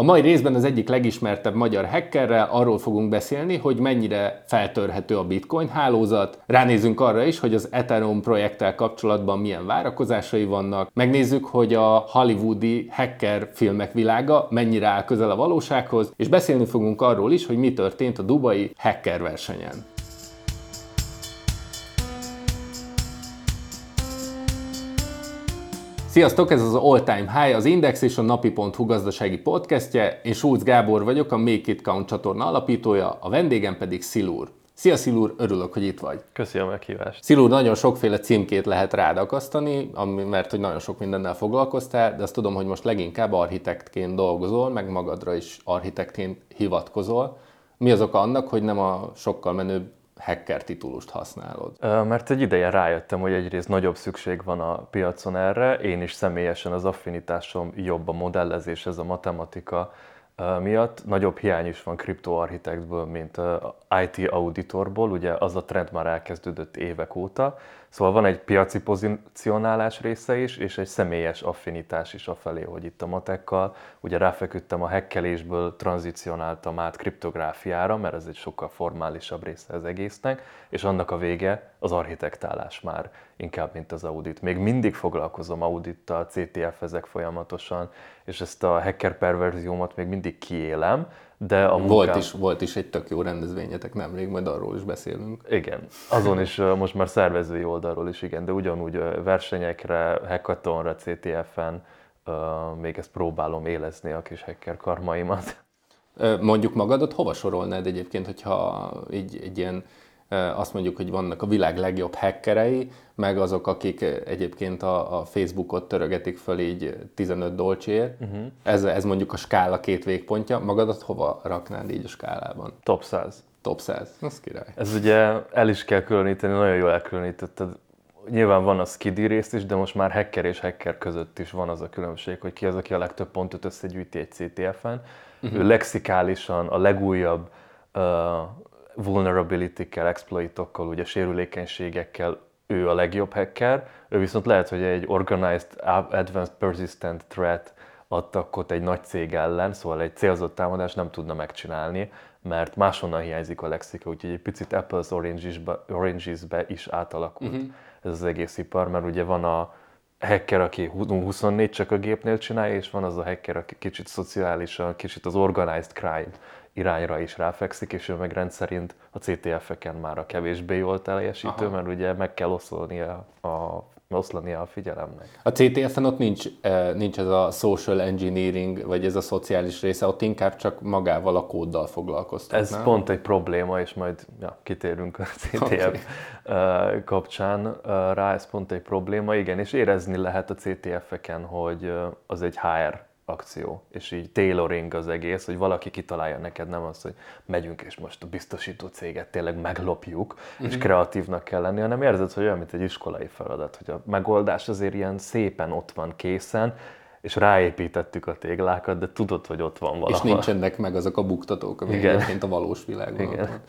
A mai részben az egyik legismertebb magyar hackerrel arról fogunk beszélni, hogy mennyire feltörhető a bitcoin hálózat. Ránézünk arra is, hogy az Ethereum projekttel kapcsolatban milyen várakozásai vannak. Megnézzük, hogy a hollywoodi hacker filmek világa mennyire áll közel a valósághoz, és beszélni fogunk arról is, hogy mi történt a dubai hacker versenyen. Sziasztok, ez az All Time High, az Index és a Napi.hu gazdasági podcastje. Én Schulz Gábor vagyok, a Make It Count csatorna alapítója, a vendégem pedig Szilúr. Szia Szilúr, örülök, hogy itt vagy. Köszi a meghívást. Szilúr, nagyon sokféle címkét lehet rád akasztani, mert hogy nagyon sok mindennel foglalkoztál, de azt tudom, hogy most leginkább architektként dolgozol, meg magadra is architektként hivatkozol. Mi az oka annak, hogy nem a sokkal menőbb hacker titulust használod? Mert egy ideje rájöttem, hogy egyrészt nagyobb szükség van a piacon erre, én is személyesen az affinitásom jobb a modellezés, ez a matematika miatt. Nagyobb hiány is van kriptoarchitektből, mint IT auditorból, ugye az a trend már elkezdődött évek óta, Szóval van egy piaci pozicionálás része is, és egy személyes affinitás is afelé, hogy itt a matekkal, ugye ráfeküdtem a hekkelésből, tranzicionáltam át kriptográfiára, mert ez egy sokkal formálisabb része az egésznek, és annak a vége az architektálás már inkább, mint az audit. Még mindig foglalkozom audittal, CTF ezek folyamatosan, és ezt a hacker perverziómat még mindig kiélem, de a munkám... volt, is, volt is egy tök jó rendezvényetek nemrég, majd arról is beszélünk. Igen, azon is most már szervezői oldalról is igen, de ugyanúgy versenyekre, hackathonra, CTF-en még ezt próbálom élezni a kis hacker karmaimat. Mondjuk magadat hova sorolnád egyébként, hogyha így egy ilyen azt mondjuk, hogy vannak a világ legjobb hackerei, meg azok, akik egyébként a, a Facebookot törögetik föl így 15 dolcséért. Uh-huh. Ez, ez mondjuk a skála két végpontja. Magadat hova raknád így a skálában? Top 100. Top 100. Az király. Ez ugye el is kell különíteni, nagyon jól elkülönítetted. Nyilván van a skidi részt is, de most már hacker és hacker között is van az a különbség, hogy ki az, aki a legtöbb pontot összegyűjti egy CTF-en. Uh-huh. Ő lexikálisan a legújabb uh, vulnerability-kkel, exploitokkal, ugye sérülékenységekkel ő a legjobb hacker, ő viszont lehet, hogy egy organized advanced persistent threat ott egy nagy cég ellen, szóval egy célzott támadást nem tudna megcsinálni, mert máshonnan hiányzik a lexika, úgyhogy egy picit Apple's Oranges-be, Oranges-be is átalakult uh-huh. ez az egész ipar, mert ugye van a hacker, aki 24 csak a gépnél csinálja, és van az a hacker, aki kicsit szociálisan, kicsit az organized crime irányra is ráfekszik, és ő meg rendszerint a CTF-eken már a kevésbé jól teljesítő, Aha. mert ugye meg kell oszlania a oszlania a figyelemnek. A CTF-en ott nincs, eh, nincs ez a social engineering, vagy ez a szociális része, ott inkább csak magával a kóddal foglalkoztak. Ez nem? pont egy probléma, és majd ja, kitérünk a CTF okay. Eh, kapcsán eh, rá, ez pont egy probléma, igen, és érezni lehet a CTF-eken, hogy az egy HR akció, és így tailoring az egész, hogy valaki kitalálja neked, nem az, hogy megyünk és most a biztosító céget tényleg meglopjuk, uh-huh. és mhm. kreatívnak kell lenni, hanem érzed, hogy olyan, mint egy iskolai feladat, hogy a megoldás azért ilyen szépen ott van készen, és ráépítettük a téglákat, de tudod, hogy ott van valahol. És nincsenek meg azok a buktatók, amik egyébként a valós világban Igen.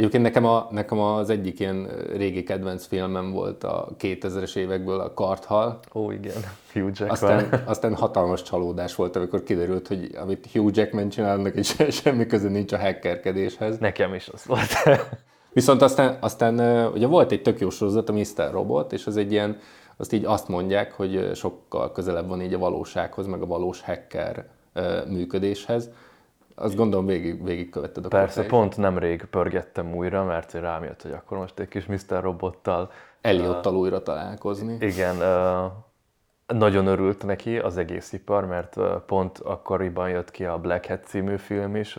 Egyébként nekem, a, nekem az egyik ilyen régi kedvenc filmem volt a 2000-es évekből a Karthal. Ó, igen, Hugh Jackman. Aztán, aztán hatalmas csalódás volt, amikor kiderült, hogy amit Hugh Jackman csinálnak, és semmi köze nincs a hackerkedéshez. Nekem is az volt. Viszont aztán, aztán ugye volt egy tök jó sorozat, a Mr. Robot, és az egy ilyen, azt így azt mondják, hogy sokkal közelebb van így a valósághoz, meg a valós hacker működéshez azt gondolom végig, végig követted a Persze, pont nemrég pörgettem újra, mert rám jött, hogy akkor most egy kis Mr. Robottal... Eliottal uh, újra találkozni. Igen, uh, nagyon örült neki az egész ipar, mert pont akkoriban jött ki a Black Hat című film is,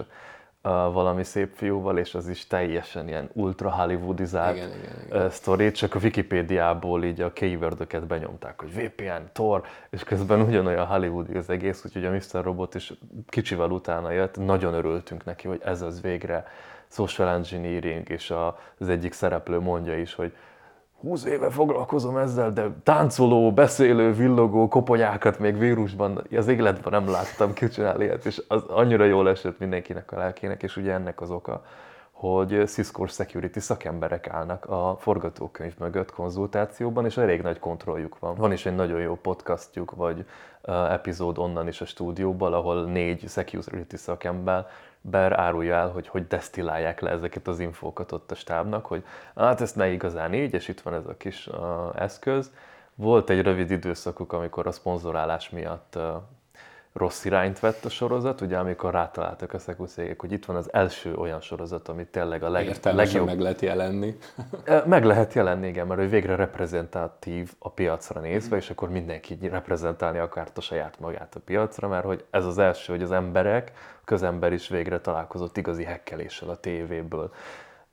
valami szép fiúval, és az is teljesen ilyen ultra hollywoodizált igen, igen, igen. sztori, csak a Wikipédiából így a keywordöket benyomták, hogy VPN, Tor, és közben ugyanolyan hollywoodi az egész, úgyhogy a Mr. Robot is kicsivel utána jött, nagyon örültünk neki, hogy ez az végre social engineering, és az egyik szereplő mondja is, hogy 20 éve foglalkozom ezzel, de táncoló, beszélő, villogó koponyákat még vírusban az életben nem láttam kicsinálni ilyet, és az annyira jól esett mindenkinek a lelkének, és ugye ennek az oka, hogy Cisco Security szakemberek állnak a forgatókönyv mögött konzultációban, és elég nagy kontrolljuk van. Van is egy nagyon jó podcastjuk, vagy uh, epizód onnan is a stúdióból, ahol négy security szakember Ber árulja el, hogy hogy desztillálják le ezeket az infókat ott a stábnak, hogy hát ezt ne igazán így, és itt van ez a kis uh, eszköz. Volt egy rövid időszakuk, amikor a szponzorálás miatt uh, rossz irányt vett a sorozat, ugye amikor rátaláltak a szekúszégek, hogy itt van az első olyan sorozat, ami tényleg a leg, legjobb. meg lehet jelenni. meg lehet jelenni, igen, mert ő végre reprezentatív a piacra nézve, és akkor mindenki reprezentálni akart a saját magát a piacra, mert hogy ez az első, hogy az emberek, a közember is végre találkozott igazi hekkeléssel a tévéből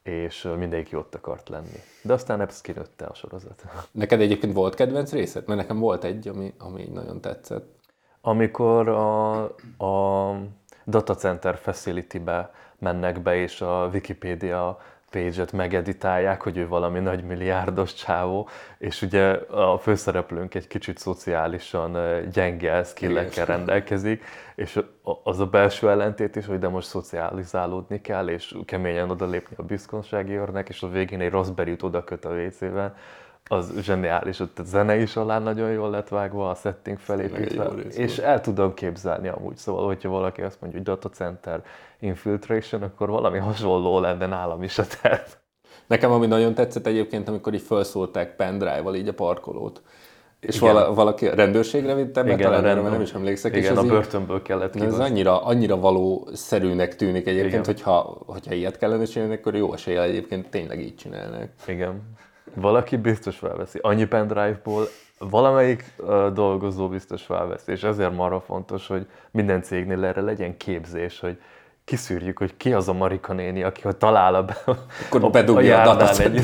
és mindenki ott akart lenni. De aztán ez kinőtte a sorozat. Neked egyébként volt kedvenc részed? Mert nekem volt egy, ami, ami nagyon tetszett amikor a, a data center facility-be mennek be, és a Wikipedia page-et megeditálják, hogy ő valami nagy milliárdos csávó, és ugye a főszereplőnk egy kicsit szociálisan gyenge skillekkel rendelkezik, és az a belső ellentét is, hogy de most szocializálódni kell, és keményen odalépni a biztonsági őrnek, és a végén egy Raspberry-t oda köt a WC-ben, az zseniális, ott a zene is alá nagyon jól lett vágva, a setting felépítve, és el tudom képzelni amúgy, szóval, hogyha valaki azt mondja, hogy data center infiltration, akkor valami hasonló lenne nálam is a terv. Nekem ami nagyon tetszett egyébként, amikor így felszólták pendrive-val így a parkolót. És igen. vala, valaki a rendőrségre vitte be, talán erre nem is emlékszek. Igen, és a börtönből kellett ki. Ez annyira, annyira valószerűnek tűnik egyébként, igen. hogyha, hogyha ilyet kellene csinálni, akkor jó esélye egyébként tényleg így csinálnak. Igen. Valaki biztos felveszi. Annyi pendrive-ból valamelyik uh, dolgozó biztos felveszi, és ezért marha fontos, hogy minden cégnél erre legyen képzés, hogy kiszűrjük, hogy ki az a Marika néni, aki ha talál a, akkor a, bedugja a, a egy,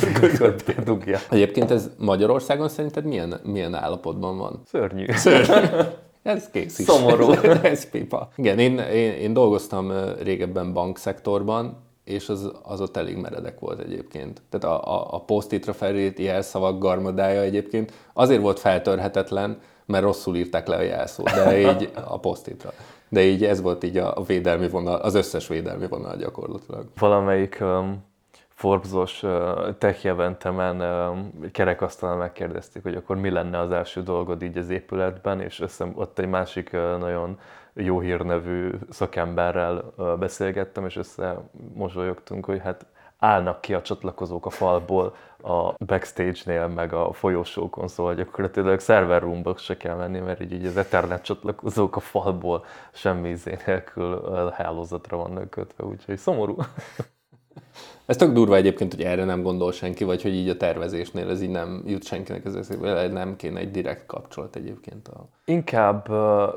bedugja. Egyébként ez Magyarországon szerinted milyen, milyen állapotban van? Szörnyű. Szörnyű. Ez kész is. Szomorú. ez pipa. Igen, én, én, én dolgoztam régebben bankszektorban, és az, az ott elég meredek volt egyébként. Tehát a, a, a posztitra felírt jelszavak garmadája egyébként azért volt feltörhetetlen, mert rosszul írták le a jelszót, de így a posztitra. De így ez volt így a védelmi vonal, az összes védelmi vonal gyakorlatilag. Valamelyik um, Forbes-os uh, tech eventemen um, kerekasztalán megkérdezték, hogy akkor mi lenne az első dolgod így az épületben, és össze, ott egy másik uh, nagyon jó hírnevű szakemberrel beszélgettem, és összemosolyogtunk, hogy hát állnak ki a csatlakozók a falból a backstage-nél, meg a folyosókon, szóval gyakorlatilag server roomba se kell menni, mert így, így az Ethernet csatlakozók a falból semmi izé nélkül hálózatra vannak kötve, úgyhogy szomorú. Ez tök durva egyébként, hogy erre nem gondol senki, vagy hogy így a tervezésnél ez így nem jut senkinek az eszébe, nem kéne egy direkt kapcsolat egyébként. A... Inkább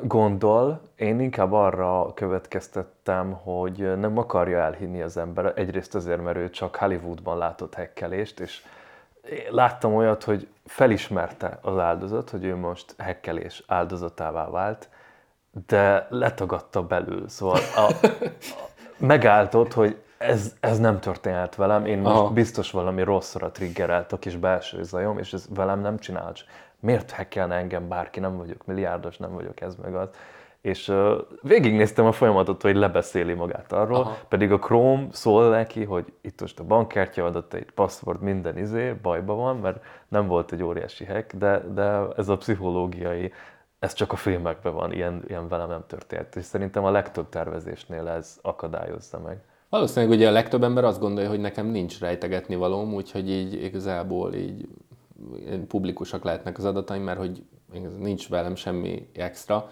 gondol, én inkább arra következtettem, hogy nem akarja elhinni az ember, egyrészt azért, mert ő csak Hollywoodban látott hekkelést, és láttam olyat, hogy felismerte az áldozat, hogy ő most hekkelés áldozatává vált, de letagadta belül. Szóval a, a, megállt hogy ez, ez nem történhet velem, én most Aha. biztos valami rosszra triggerelt a kis belső zajom, és ez velem nem csinál. Miért hackelne engem bárki, nem vagyok milliárdos, nem vagyok ez meg az. És uh, végignéztem a folyamatot, hogy lebeszéli magát arról, Aha. pedig a Chrome szól neki, hogy itt most a bankkártya adatait, password, minden izé, bajba van, mert nem volt egy óriási hack, de, de ez a pszichológiai, ez csak a filmekben van, ilyen, ilyen velem nem történt. És szerintem a legtöbb tervezésnél ez akadályozza meg. Valószínűleg ugye a legtöbb ember azt gondolja, hogy nekem nincs rejtegetni valóm, úgyhogy így igazából így publikusak lehetnek az adataim, mert hogy nincs velem semmi extra,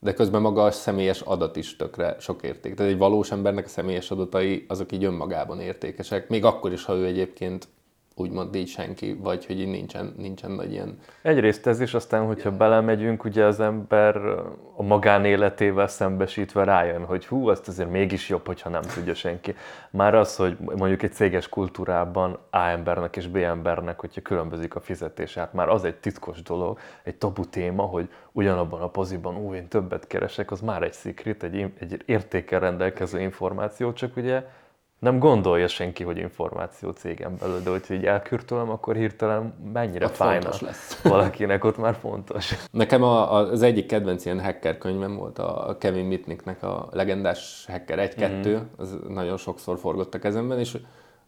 de közben maga a személyes adat is tökre sok érték. Tehát egy valós embernek a személyes adatai azok így önmagában értékesek, még akkor is, ha ő egyébként úgymond így senki, vagy hogy így nincsen, nincsen nagy ilyen... Egyrészt ez is, aztán, hogyha ilyen. belemegyünk, ugye az ember a magánéletével szembesítve rájön, hogy hú, azt azért mégis jobb, hogyha nem tudja senki. Már az, hogy mondjuk egy céges kultúrában A embernek és B embernek, hogyha különbözik a fizetés, hát már az egy titkos dolog, egy tabu téma, hogy ugyanabban a poziban, ú, én többet keresek, az már egy szikrit, egy, egy értékkel rendelkező információ, csak ugye nem gondolja senki, hogy információ cégem belül, de hogyha így elkürtölöm, akkor hirtelen mennyire ott fájna lesz. valakinek, ott már fontos. Nekem a, az egyik kedvenc ilyen hacker könyvem volt a Kevin Mitnicknek a legendás Hacker 1-2, mm. az nagyon sokszor forgott a kezemben, és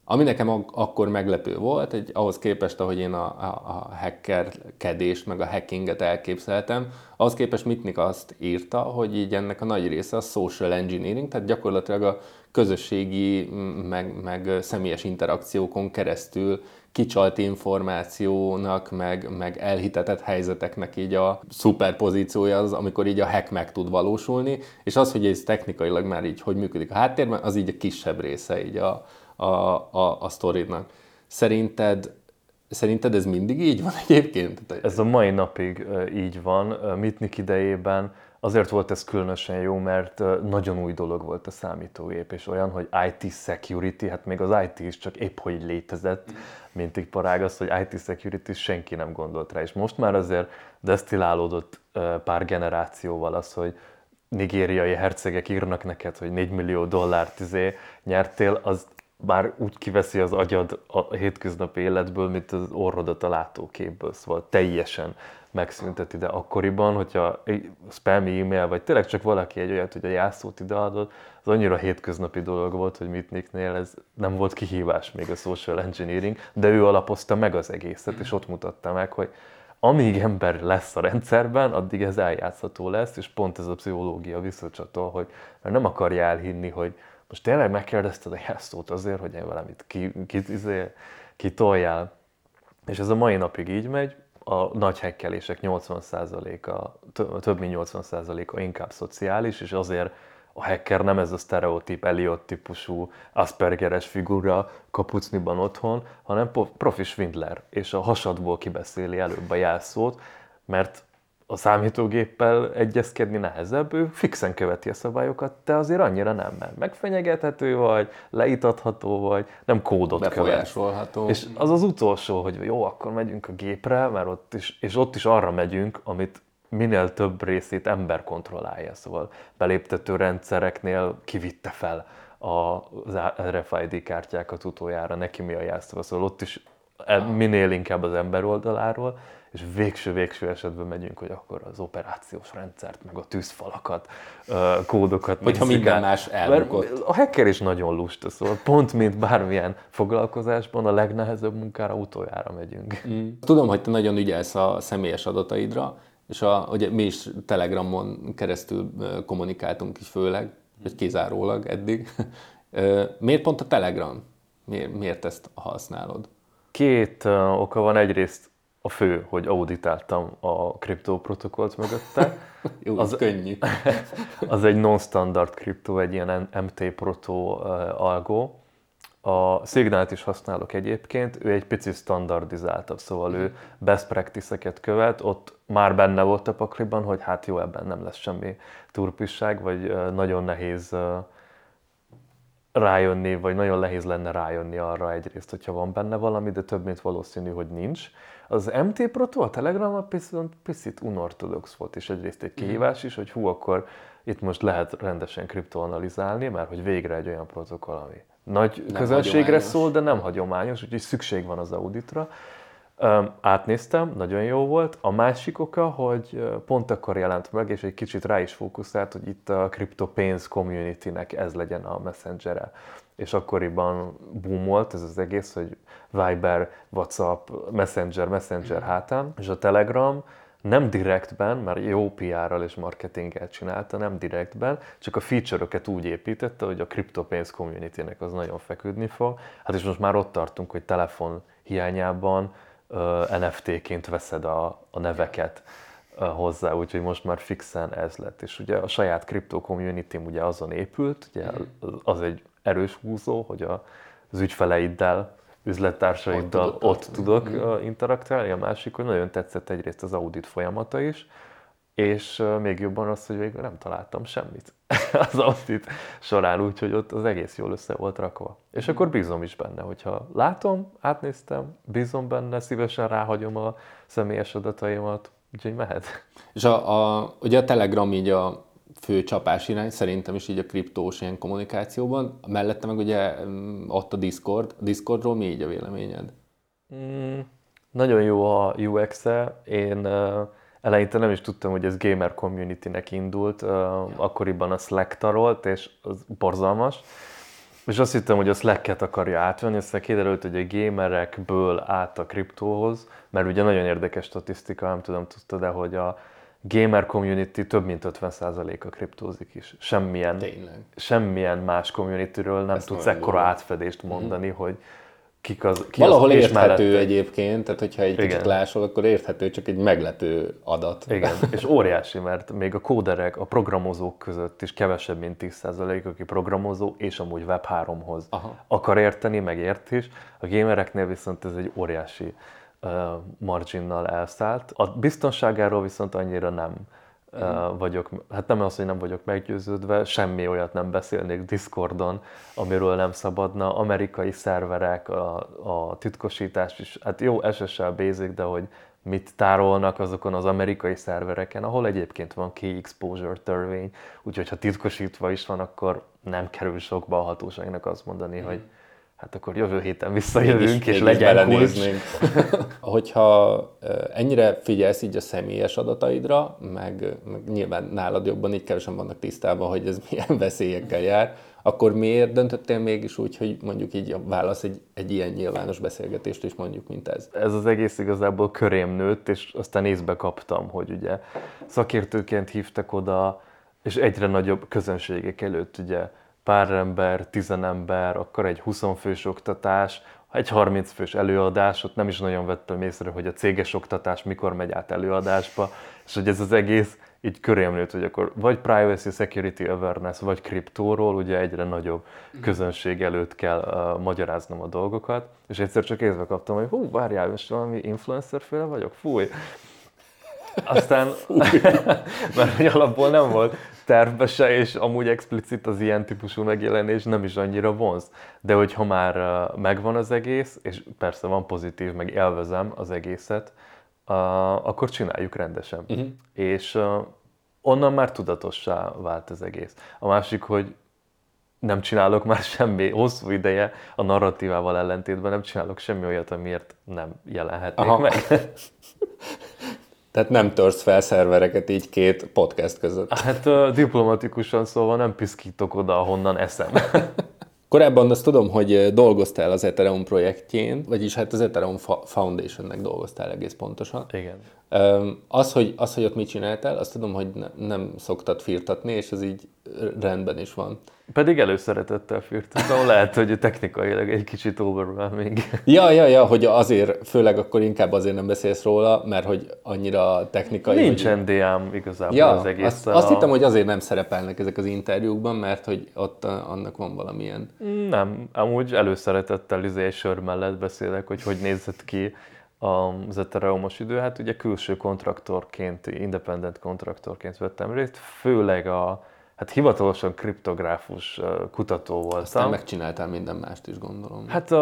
ami nekem akkor meglepő volt, egy, ahhoz képest, ahogy én a, a, a hackerkedést, meg a hackinget elképzeltem, ahhoz képest Mitnick azt írta, hogy így ennek a nagy része a social engineering, tehát gyakorlatilag a közösségi, meg, meg személyes interakciókon keresztül kicsalt információnak, meg, meg elhitetett helyzeteknek így a szuperpozíciója az, amikor így a hack meg tud valósulni, és az, hogy ez technikailag már így hogy működik a háttérben, az így a kisebb része így a, a, a, a sztoridnak. Szerinted Szerinted ez mindig így van egyébként? Ez a mai napig így van. Mitnik idejében azért volt ez különösen jó, mert nagyon új dolog volt a számítógép, és olyan, hogy IT security, hát még az IT is csak épp hogy létezett, mint egy parág, az, hogy IT security senki nem gondolt rá. És most már azért desztillálódott pár generációval az, hogy nigériai hercegek írnak neked, hogy 4 millió dollárt izé nyertél, az bár úgy kiveszi az agyad a hétköznapi életből, mint az orrodat a látóképből, szóval teljesen megszünteti, de akkoriban, hogyha spam e-mail, vagy tényleg csak valaki egy olyat, hogy a jelszót ideadod, az annyira hétköznapi dolog volt, hogy Mitnicknél ez nem volt kihívás még a social engineering, de ő alapozta meg az egészet, és ott mutatta meg, hogy amíg ember lesz a rendszerben, addig ez eljátszható lesz, és pont ez a pszichológia visszacsatol, hogy nem akarja elhinni, hogy most tényleg megkérdezted a jelszót azért, hogy én valamit ki, ki, izé, kitoljál. És ez a mai napig így megy, a nagy hekkelések 80%-a, több mint 80%-a inkább szociális, és azért a hacker nem ez a sztereotíp Elliot típusú Aspergeres figura kapucniban otthon, hanem profi svindler, és a hasadból kibeszéli előbb a jelszót, mert a számítógéppel egyezkedni nehezebb, ő fixen követi a szabályokat, te azért annyira nem, mert megfenyegethető vagy, leítatható vagy, nem kódot. Követ. És az az utolsó, hogy jó, akkor megyünk a gépre, mert ott is, és ott is arra megyünk, amit minél több részét ember kontrollálja, szóval beléptető rendszereknél kivitte fel az RFID kártyákat utoljára, neki mi a jelszava, szóval ott is e- minél inkább az ember oldaláról, és végső-végső esetben megyünk, hogy akkor az operációs rendszert, meg a tűzfalakat, kódokat, Hogyha minden más elbukott. A hacker is nagyon lusta, szóval pont mint bármilyen foglalkozásban a legnehezebb munkára utoljára megyünk. Mm. Tudom, hogy te nagyon ügyelsz a személyes adataidra, és a, ugye mi is Telegramon keresztül kommunikáltunk is főleg, vagy kizárólag eddig. Miért pont a Telegram? Miért, miért ezt használod? Két oka van. Egyrészt a fő, hogy auditáltam a kriptoprotokollt mögötte. Jó, az könnyű. az egy non-standard kriptó, egy ilyen MT Proto algo. A szignált is használok egyébként, ő egy picit standardizáltabb, szóval ő best practice-eket követ, ott már benne volt a pakliban, hogy hát jó, ebben nem lesz semmi turpisság, vagy nagyon nehéz rájönni, vagy nagyon nehéz lenne rájönni arra egyrészt, hogyha van benne valami, de több mint valószínű, hogy nincs. Az MT Proto, a Telegram viszont picit unortodox volt, és egyrészt egy kihívás is, hogy hú, akkor itt most lehet rendesen kriptoanalizálni, mert hogy végre egy olyan protokoll, ami nagy nem közönségre szól, de nem hagyományos, úgyhogy szükség van az auditra. Um, átnéztem, nagyon jó volt. A másik oka, hogy pont akkor jelent meg, és egy kicsit rá is fókuszált, hogy itt a kriptopénz community-nek ez legyen a messengere és akkoriban boomolt ez az egész, hogy Viber, WhatsApp, Messenger, Messenger hátán, és a Telegram nem direktben, mert jó PR-ral és marketinggel csinálta, nem direktben, csak a feature-öket úgy építette, hogy a kriptopénz community-nek az nagyon feküdni fog. Hát és most már ott tartunk, hogy telefon hiányában uh, NFT-ként veszed a, a neveket uh, hozzá, úgyhogy most már fixen ez lett. És ugye a saját kripto community ugye azon épült, ugye az egy erős húzó, hogy a, az ügyfeleiddel, üzlettársaiddal ott, ott tudok mm. interaktálni, a másik, hogy nagyon tetszett egyrészt az audit folyamata is, és még jobban az, hogy végül nem találtam semmit az audit során, úgyhogy ott az egész jól össze volt rakva. És akkor bízom is benne, hogyha látom, átnéztem, bízom benne, szívesen ráhagyom a személyes adataimat, úgyhogy mehet. És a, a, ugye a Telegram így a fő csapás irány, szerintem is így a kriptós ilyen kommunikációban. Mellette meg ugye mm, ott a Discord. Discordról mi így a véleményed? Mm, nagyon jó a UX-e. Én uh, eleinte nem is tudtam, hogy ez gamer community-nek indult. Uh, ja. Akkoriban a Slack tarolt, és az borzalmas. És azt hittem, hogy a Slack-et akarja átvenni, aztán kiderült, hogy a gamerekből át a kriptóhoz, mert ugye nagyon érdekes statisztika, nem tudom, tudtad de hogy a gamer community több mint 50%-a kriptózik is. Semmilyen, Tényleg. semmilyen más communityről nem Ezt tudsz ekkora jó. átfedést mondani, mm-hmm. hogy kik az, ki Valahol az, érthető mellette. egyébként, tehát hogyha egy Igen. kicsit lásol, akkor érthető, csak egy meglepő adat. Igen, és óriási, mert még a kóderek, a programozók között is kevesebb, mint 10% aki programozó, és amúgy Web3-hoz Aha. akar érteni, meg ért is. A gamereknél viszont ez egy óriási marginnal elszállt. A biztonságáról viszont annyira nem uh, vagyok, hát nem az, hogy nem vagyok meggyőződve, semmi olyat nem beszélnék Discordon, amiről nem szabadna. Amerikai szerverek, a, a titkosítás is, hát jó, SSL basic, de hogy mit tárolnak azokon az amerikai szervereken, ahol egyébként van key exposure törvény, úgyhogy ha titkosítva is van, akkor nem kerül sokba a hatóságnak azt mondani, mm. hogy hát akkor jövő héten visszajövünk, és legyen kulcs. Hogyha ennyire figyelsz így a személyes adataidra, meg, meg nyilván nálad jobban így kevesen vannak tisztában, hogy ez milyen veszélyekkel jár, akkor miért döntöttél mégis úgy, hogy mondjuk így válasz egy, egy ilyen nyilvános beszélgetést is mondjuk, mint ez? Ez az egész igazából körém nőtt, és aztán észbe kaptam, hogy ugye szakértőként hívtak oda, és egyre nagyobb közönségek előtt ugye pár ember, tizen ember, akkor egy 20 fős oktatás, egy 30 fős előadás, ott nem is nagyon vettem észre, hogy a céges oktatás mikor megy át előadásba, és hogy ez az egész így körém nőtt, hogy akkor vagy privacy, security awareness, vagy kriptóról, ugye egyre nagyobb mhm. közönség előtt kell uh, magyaráznom a dolgokat, és egyszer csak észbe kaptam, hogy hú, várjál, most valami influencer féle vagyok, fúj. Aztán, mert hogy alapból nem volt tervbe se, és amúgy explicit az ilyen típusú megjelenés nem is annyira vonz. De hogyha már megvan az egész, és persze van pozitív, meg élvezem az egészet, akkor csináljuk rendesen. Uh-huh. És onnan már tudatossá vált az egész. A másik, hogy nem csinálok már semmi hosszú ideje a narratívával ellentétben, nem csinálok semmi olyat, amiért nem jelenhetnék Aha. meg. Tehát nem törsz fel szervereket így két podcast között. Hát uh, diplomatikusan szóval nem piszkítok oda, ahonnan eszem. Korábban azt tudom, hogy dolgoztál az Ethereum projektjén, vagyis hát az Ethereum Foundationnek dolgoztál egész pontosan. Igen. Az, hogy, az, hogy ott mit csináltál, azt tudom, hogy ne, nem szoktad firtatni, és ez így rendben is van. Pedig előszeretettel firtatom, lehet, hogy technikailag egy kicsit overwhelming. Ja, ja, ja, hogy azért, főleg akkor inkább azért nem beszélsz róla, mert hogy annyira technikai. Nincs vagy... NDA-m igazából ja, az egész. Azt, azt hittem, hogy azért nem szerepelnek ezek az interjúkban, mert hogy ott annak van valamilyen. Nem, amúgy előszeretettel izé egy sör mellett beszélek, hogy hogy nézett ki az Ethereumos idő, hát ugye külső kontraktorként, independent kontraktorként vettem részt, főleg a hát hivatalosan kriptográfus kutató voltam. Aztán megcsináltál minden mást is, gondolom. Hát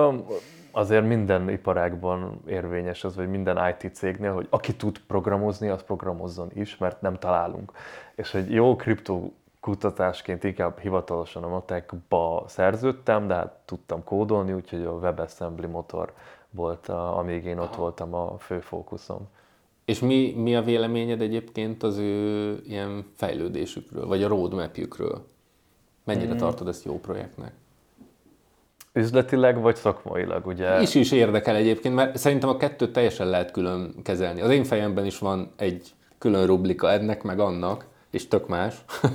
azért minden iparágban érvényes az, vagy minden IT cégnél, hogy aki tud programozni, az programozzon is, mert nem találunk. És egy jó kriptó kutatásként inkább hivatalosan a matekba szerződtem, de hát tudtam kódolni, úgyhogy a WebAssembly motor volt, amíg én ott Aha. voltam a fő fókuszom. És mi, mi a véleményed egyébként az ő ilyen fejlődésükről, vagy a roadmapjükről? Mennyire mm. tartod ezt jó projektnek? Üzletileg vagy szakmailag, ugye? Is is érdekel egyébként, mert szerintem a kettőt teljesen lehet külön kezelni. Az én fejemben is van egy külön rublika ennek, meg annak, és tök más.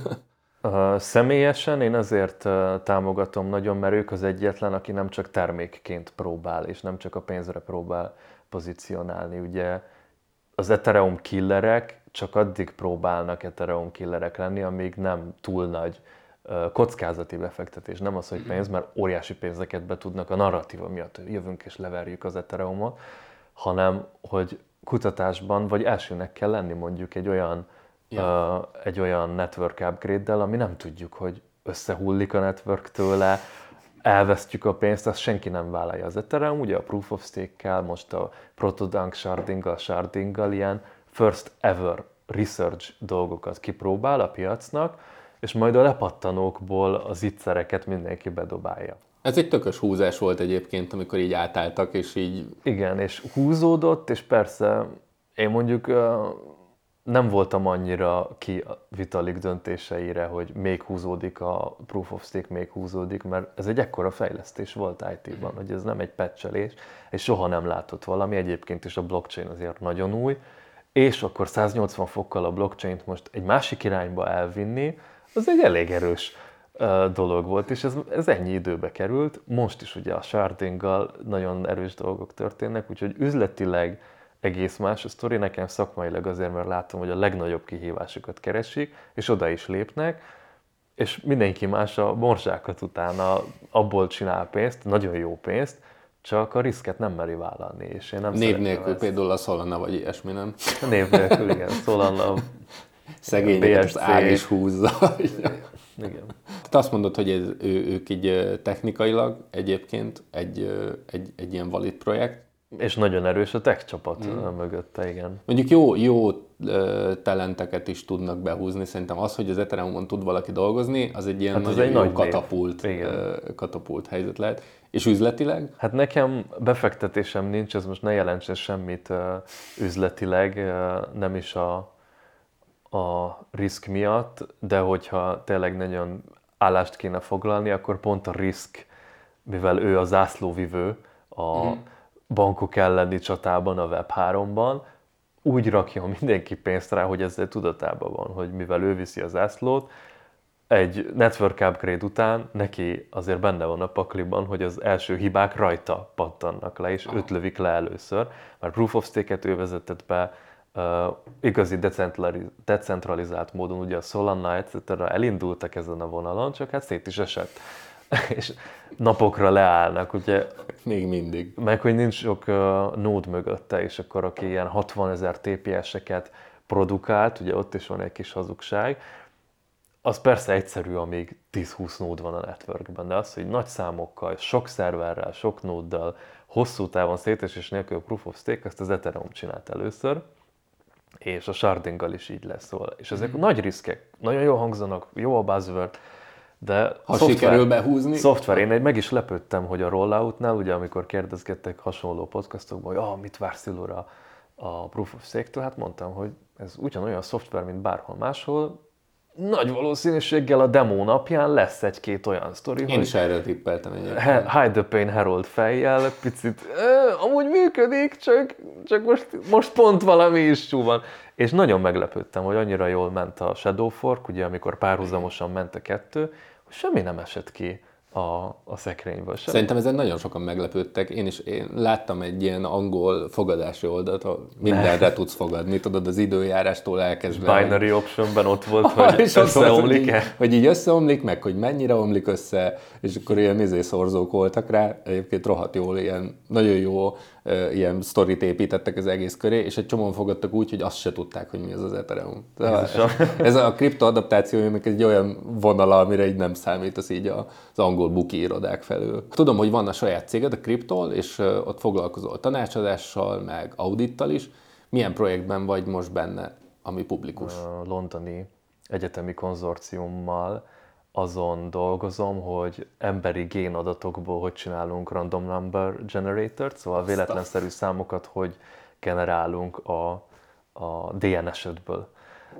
Uh, személyesen én azért uh, támogatom nagyon, mert ők az egyetlen, aki nem csak termékként próbál, és nem csak a pénzre próbál pozícionálni. Ugye az Ethereum killerek csak addig próbálnak Ethereum killerek lenni, amíg nem túl nagy kockázati befektetés. Nem az, hogy pénz, mert óriási pénzeket be tudnak a narratíva miatt, jövünk és leverjük az Ethereumot, hanem hogy kutatásban vagy elsőnek kell lenni mondjuk egy olyan ja. uh, egy olyan network upgrade-del, ami nem tudjuk, hogy összehullik a network tőle, elvesztjük a pénzt, azt senki nem vállalja az Ethereum, ugye a Proof of Stake-kel, most a Protodunk shardinggal, shardinggal ilyen first ever research dolgokat kipróbál a piacnak, és majd a lepattanókból az ittszereket mindenki bedobálja. Ez egy tökös húzás volt egyébként, amikor így átálltak, és így... Igen, és húzódott, és persze én mondjuk nem voltam annyira ki Vitalik döntéseire, hogy még húzódik a Proof of Stake, még húzódik, mert ez egy ekkora fejlesztés volt IT-ban, hogy ez nem egy patchelés, és soha nem látott valami, egyébként is a blockchain azért nagyon új, és akkor 180 fokkal a blockchain-t most egy másik irányba elvinni, az egy elég erős dolog volt, és ez, ez ennyi időbe került. Most is ugye a shardinggal nagyon erős dolgok történnek, úgyhogy üzletileg egész más a sztori, nekem szakmailag azért, mert látom, hogy a legnagyobb kihívásokat keresik, és oda is lépnek, és mindenki más a morzsákat utána abból csinál pénzt, nagyon jó pénzt, csak a riszket nem meri vállalni, és én nem Név nélkül ezt. például a Solana vagy ilyesmi, nem? Név nélkül, igen, Solana, Szegényeket az ár is húzza. igen. Tehát azt mondod, hogy ez, ő, ők így technikailag egyébként egy, egy, egy ilyen valid projekt, és nagyon erős a tech csapat mm. mögötte, igen. Mondjuk jó, jó talenteket is tudnak behúzni. Szerintem az, hogy az Ethereumon tud valaki dolgozni, az egy ilyen hát nagyon egy jó nagy katapult, katapult helyzet lehet. És üzletileg? Hát nekem befektetésem nincs, ez most ne jelentse semmit üzletileg, nem is a, a risk miatt, de hogyha tényleg nagyon állást kéne foglalni, akkor pont a risk, mivel ő a zászlóvivő, a, mm bankok elleni csatában, a Web3-ban, úgy rakja mindenki pénzt rá, hogy ezzel tudatában van, hogy mivel ő viszi az zászlót, egy network upgrade után neki azért benne van a pakliban, hogy az első hibák rajta pattannak le, és Aha. őt lövik le először, mert Proof of Stake-et ő vezetett be, uh, igazi decentralizált módon, ugye a Solana, etc. elindultak ezen a vonalon, csak hát szét is esett. és napokra leállnak, ugye. Még mindig. Meg, hogy nincs sok uh, nód mögötte, és akkor aki ilyen 60 ezer TPS-eket produkált, ugye ott is van egy kis hazugság, az persze egyszerű, amíg 10-20 nód van a networkben, de az, hogy nagy számokkal, sok szerverrel, sok nóddal, hosszú távon szétesés nélkül a Proof of Stake, ezt az Ethereum csinált először, és a shardinggal is így lesz szóval. És ezek mm. nagy riskek, nagyon jól hangzanak, jó a buzzword, de ha szoftver, sikerül behúzni. Szoftver, én egy meg is lepődtem, hogy a rolloutnál, ugye amikor kérdezgettek hasonló podcastokban, hogy ah, mit vársz Ilóra a Proof of Stake-től, hát mondtam, hogy ez ugyanolyan szoftver, mint bárhol máshol, nagy valószínűséggel a demo napján lesz egy-két olyan sztori, Én hogy is erre tippeltem egyébként. Hide the Pain Herald fejjel, picit, amúgy működik, csak, csak most, most pont valami is van. És nagyon meglepődtem, hogy annyira jól ment a Shadow Fork, ugye amikor párhuzamosan ment a kettő, hogy semmi nem esett ki a, a szekrényből. Semmi. Szerintem ezen nagyon sokan meglepődtek. Én is én láttam egy ilyen angol fogadási oldalt, ahol mindenre tudsz fogadni, tudod, az időjárástól elkezdve. Binary optionben ott volt, hogy összeomlik-e. Hogy, hogy így összeomlik, meg hogy mennyire omlik össze, és akkor ilyen izé szorzók voltak rá. Egyébként rohadt jól, ilyen nagyon jó ilyen sztorit építettek az egész köré, és egy csomóan fogadtak úgy, hogy azt se tudták, hogy mi az az Ethereum. Ez, ez a kriptoadaptációjának egy olyan vonala, amire így nem számít, az így az angol buki irodák felől. Tudom, hogy van a saját céged, a Cryptol, és ott foglalkozol tanácsadással, meg audittal is. Milyen projektben vagy most benne, ami publikus? A londoni egyetemi konzorciummal azon dolgozom, hogy emberi génadatokból hogy csinálunk random number generator szóval véletlenszerű számokat hogy generálunk a, a DNS-edből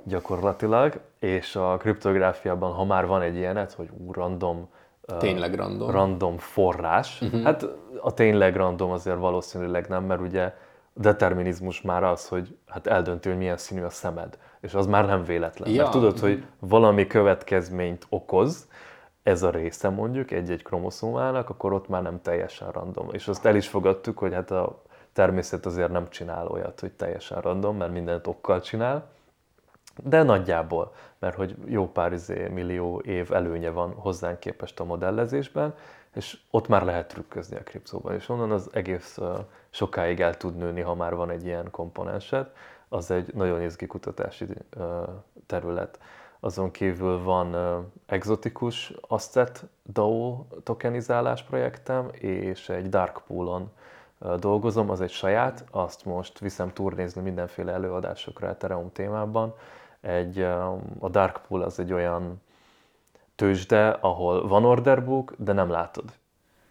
gyakorlatilag, és a kriptográfiában, ha már van egy ilyenet, hogy ú, random Tényleg random. Random forrás. Uh-huh. Hát a tényleg random azért valószínűleg nem, mert ugye determinizmus már az, hogy hát eldönti, hogy milyen színű a szemed és az már nem véletlen. Ja. Mert tudod, hogy valami következményt okoz, ez a része mondjuk egy-egy kromoszómának, akkor ott már nem teljesen random. És azt el is fogadtuk, hogy hát a természet azért nem csinál olyat, hogy teljesen random, mert mindent okkal csinál, de nagyjából, mert hogy jó pár izé, millió év előnye van hozzánk képest a modellezésben, és ott már lehet trükközni a kriptóban, és onnan az egész sokáig el tud nőni, ha már van egy ilyen komponensed az egy nagyon izgi kutatási terület. Azon kívül van exotikus asset DAO tokenizálás projektem, és egy Dark Pool-on dolgozom, az egy saját, azt most viszem turnézni mindenféle előadásokra Ethereum témában. Egy, a Dark Pool az egy olyan tőzsde, ahol van orderbook, de nem látod.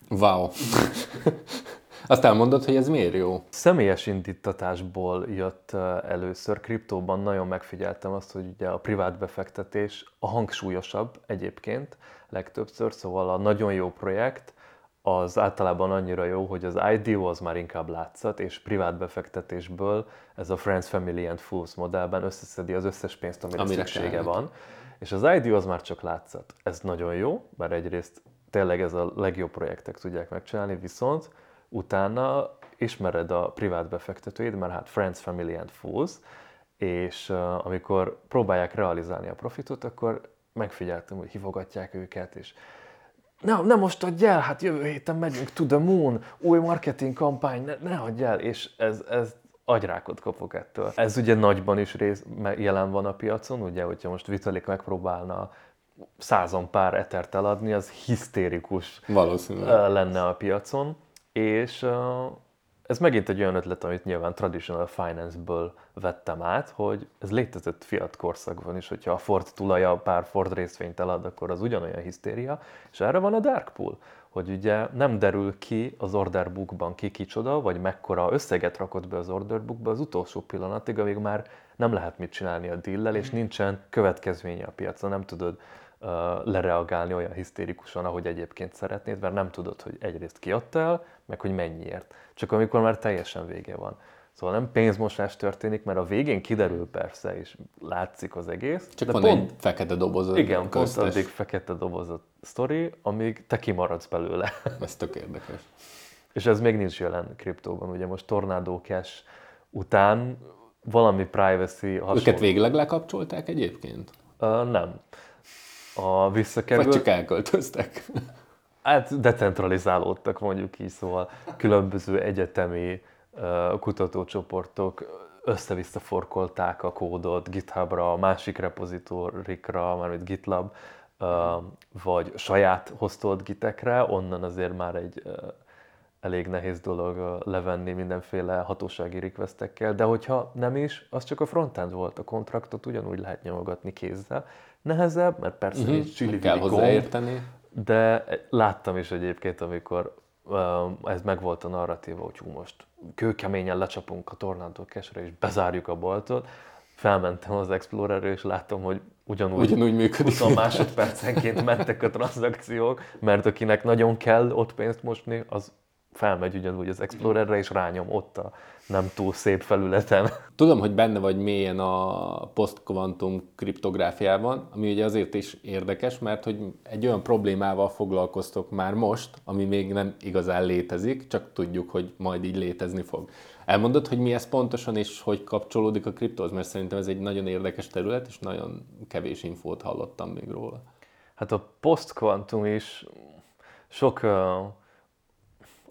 Wow. Azt elmondod, hogy ez miért jó? Személyes indítatásból jött először. Kriptóban nagyon megfigyeltem azt, hogy ugye a privát befektetés a hangsúlyosabb egyébként legtöbbször, szóval a nagyon jó projekt az általában annyira jó, hogy az IDO az már inkább látszat, és privát befektetésből ez a Friends, Family and Fools modellben összeszedi az összes pénzt, amire, amire szüksége kellett. van. És az IDO az már csak látszat. Ez nagyon jó, mert egyrészt tényleg ez a legjobb projektek tudják megcsinálni, viszont utána ismered a privát befektetőid, mert hát Friends, Family and Fools, és uh, amikor próbálják realizálni a profitot, akkor megfigyeltem, hogy hívogatják őket, és ne, ne most adj el, hát jövő héten megyünk to the moon, új marketing kampány, ne, ne adj el, és ez, ez agyrákot kapok ettől. Ez ugye nagyban is rész, jelen van a piacon, ugye, hogyha most Vitalik megpróbálna százon pár etert eladni, az hisztérikus Valószínűleg. lenne a piacon, és ez megint egy olyan ötlet, amit nyilván traditional finance-ből vettem át, hogy ez létezett fiat korszakban is, hogyha a Ford tulaja pár Ford részvényt elad, akkor az ugyanolyan hisztéria, és erre van a dark pool, hogy ugye nem derül ki az order bookban ki kicsoda, vagy mekkora összeget rakott be az order bookba az utolsó pillanatig, amíg már nem lehet mit csinálni a deal és nincsen következménye a piacon, nem tudod lereagálni olyan hisztérikusan, ahogy egyébként szeretnéd, mert nem tudod, hogy egyrészt kiadta el, meg hogy mennyiért. Csak amikor már teljesen vége van. Szóval nem pénzmosás történik, mert a végén kiderül persze, és látszik az egész. Csak de van pont, egy fekete doboz. Igen, köztes. pont addig fekete doboz a sztori, amíg te kimaradsz belőle. Ez tök érdekes. És ez még nincs jelen kriptóban. Ugye most Tornado Cash után valami privacy hasonló. Őket végleg lekapcsolták egyébként? Uh, nem a visszakerült... Vagy csak elköltöztek? Hát decentralizálódtak mondjuk így, szóval különböző egyetemi kutatócsoportok össze-vissza forkolták a kódot GitHubra, a másik repozitorikra, mármint GitLab, vagy saját hoztolt gitekre, onnan azért már egy elég nehéz dolog levenni mindenféle hatósági requestekkel, de hogyha nem is, az csak a frontend volt, a kontraktot ugyanúgy lehet nyomogatni kézzel. Nehezebb, mert persze uh-huh. nincs csili kell hozzáérteni. De láttam is egyébként, amikor uh, ez meg volt a narratíva, hogy hú, most kőkeményen lecsapunk a Tornado Cash-re és bezárjuk a boltot, felmentem az Explorerre, és láttam, hogy ugyanúgy, ugyanúgy működik. 20 másodpercenként mentek a tranzakciók, mert akinek nagyon kell ott pénzt mosni, az felmegy ugyanúgy az Explorerre, és rányom ott a nem túl szép felületen. Tudom, hogy benne vagy mélyen a post-quantum kriptográfiában, ami ugye azért is érdekes, mert hogy egy olyan problémával foglalkoztok már most, ami még nem igazán létezik, csak tudjuk, hogy majd így létezni fog. Elmondod, hogy mi ez pontosan, és hogy kapcsolódik a kriptóhoz, mert szerintem ez egy nagyon érdekes terület, és nagyon kevés infót hallottam még róla. Hát a post-quantum is sok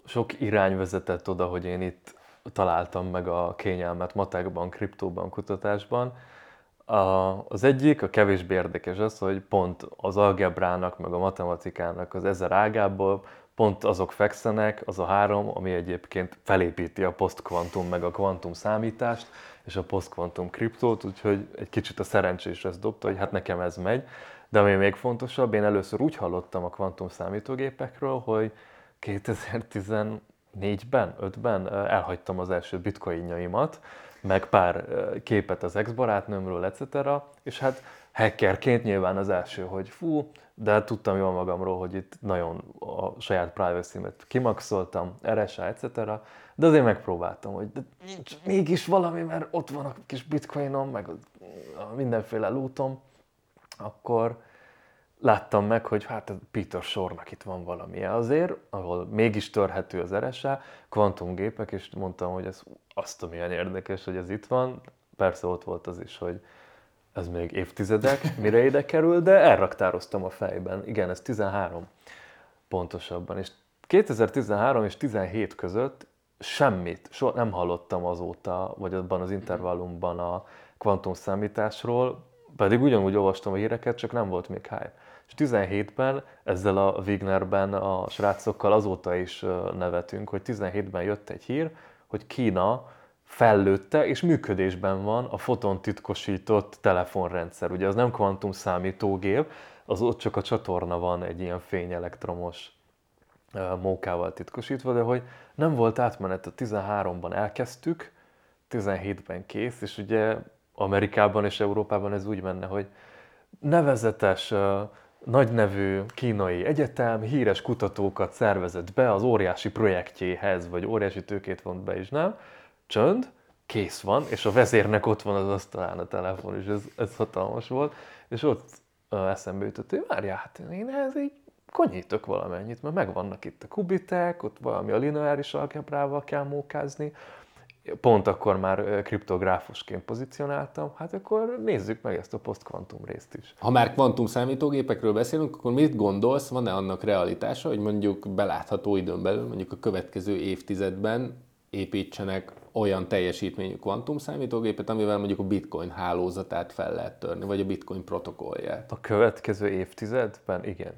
sok irány vezetett oda, hogy én itt találtam meg a kényelmet matekban, kriptóban, kutatásban. A, az egyik, a kevésbé érdekes az, hogy pont az algebrának, meg a matematikának az ezer ágából pont azok fekszenek, az a három, ami egyébként felépíti a posztkvantum meg a kvantum számítást, és a posztkvantum kriptót, úgyhogy egy kicsit a szerencsés ezt dobta, hogy hát nekem ez megy. De ami még fontosabb, én először úgy hallottam a kvantum számítógépekről, hogy 2014-ben, 5-ben elhagytam az első bitcoinjaimat, meg pár képet az ex-barátnőmről, etc. És hát hackerként nyilván az első, hogy fú, de tudtam jól magamról, hogy itt nagyon a saját privacy-met kimaxoltam, RSA, etc. De azért megpróbáltam, hogy de nincs mégis valami, mert ott van a kis bitcoinom, meg a mindenféle lootom, akkor láttam meg, hogy hát Peter Sornak itt van valami azért, ahol mégis törhető az RSA, kvantumgépek, és mondtam, hogy ez azt, amilyen érdekes, hogy ez itt van. Persze ott volt az is, hogy ez még évtizedek, mire ide kerül, de elraktároztam a fejben. Igen, ez 13 pontosabban. És 2013 és 17 között semmit, soha nem hallottam azóta, vagy abban az intervallumban a kvantumszámításról, pedig ugyanúgy olvastam a híreket, csak nem volt még hype. És 17-ben ezzel a Wignerben a srácokkal azóta is nevetünk, hogy 17-ben jött egy hír, hogy Kína fellőtte, és működésben van a foton titkosított telefonrendszer. Ugye az nem kvantum számítógép, az ott csak a csatorna van egy ilyen fényelektromos mókával titkosítva, de hogy nem volt átmenet, a 13-ban elkezdtük, 17-ben kész, és ugye Amerikában és Európában ez úgy menne, hogy nevezetes, nagynevű kínai egyetem híres kutatókat szervezett be az óriási projektjéhez, vagy óriási tőkét vont be is, nem? Csönd, kész van, és a vezérnek ott van az asztalán a telefon, és ez, ez hatalmas volt, és ott eszembe jutott, hogy várjál, hát én ehhez így konyítok valamennyit, mert megvannak itt a kubitek, ott valami a lineáris algebrával kell mókázni, pont akkor már kriptográfusként pozícionáltam, hát akkor nézzük meg ezt a posztkvantum részt is. Ha már kvantum számítógépekről beszélünk, akkor mit gondolsz, van-e annak realitása, hogy mondjuk belátható időn belül, mondjuk a következő évtizedben építsenek olyan teljesítményű kvantum számítógépet, amivel mondjuk a bitcoin hálózatát fel lehet törni, vagy a bitcoin protokollját? A következő évtizedben igen.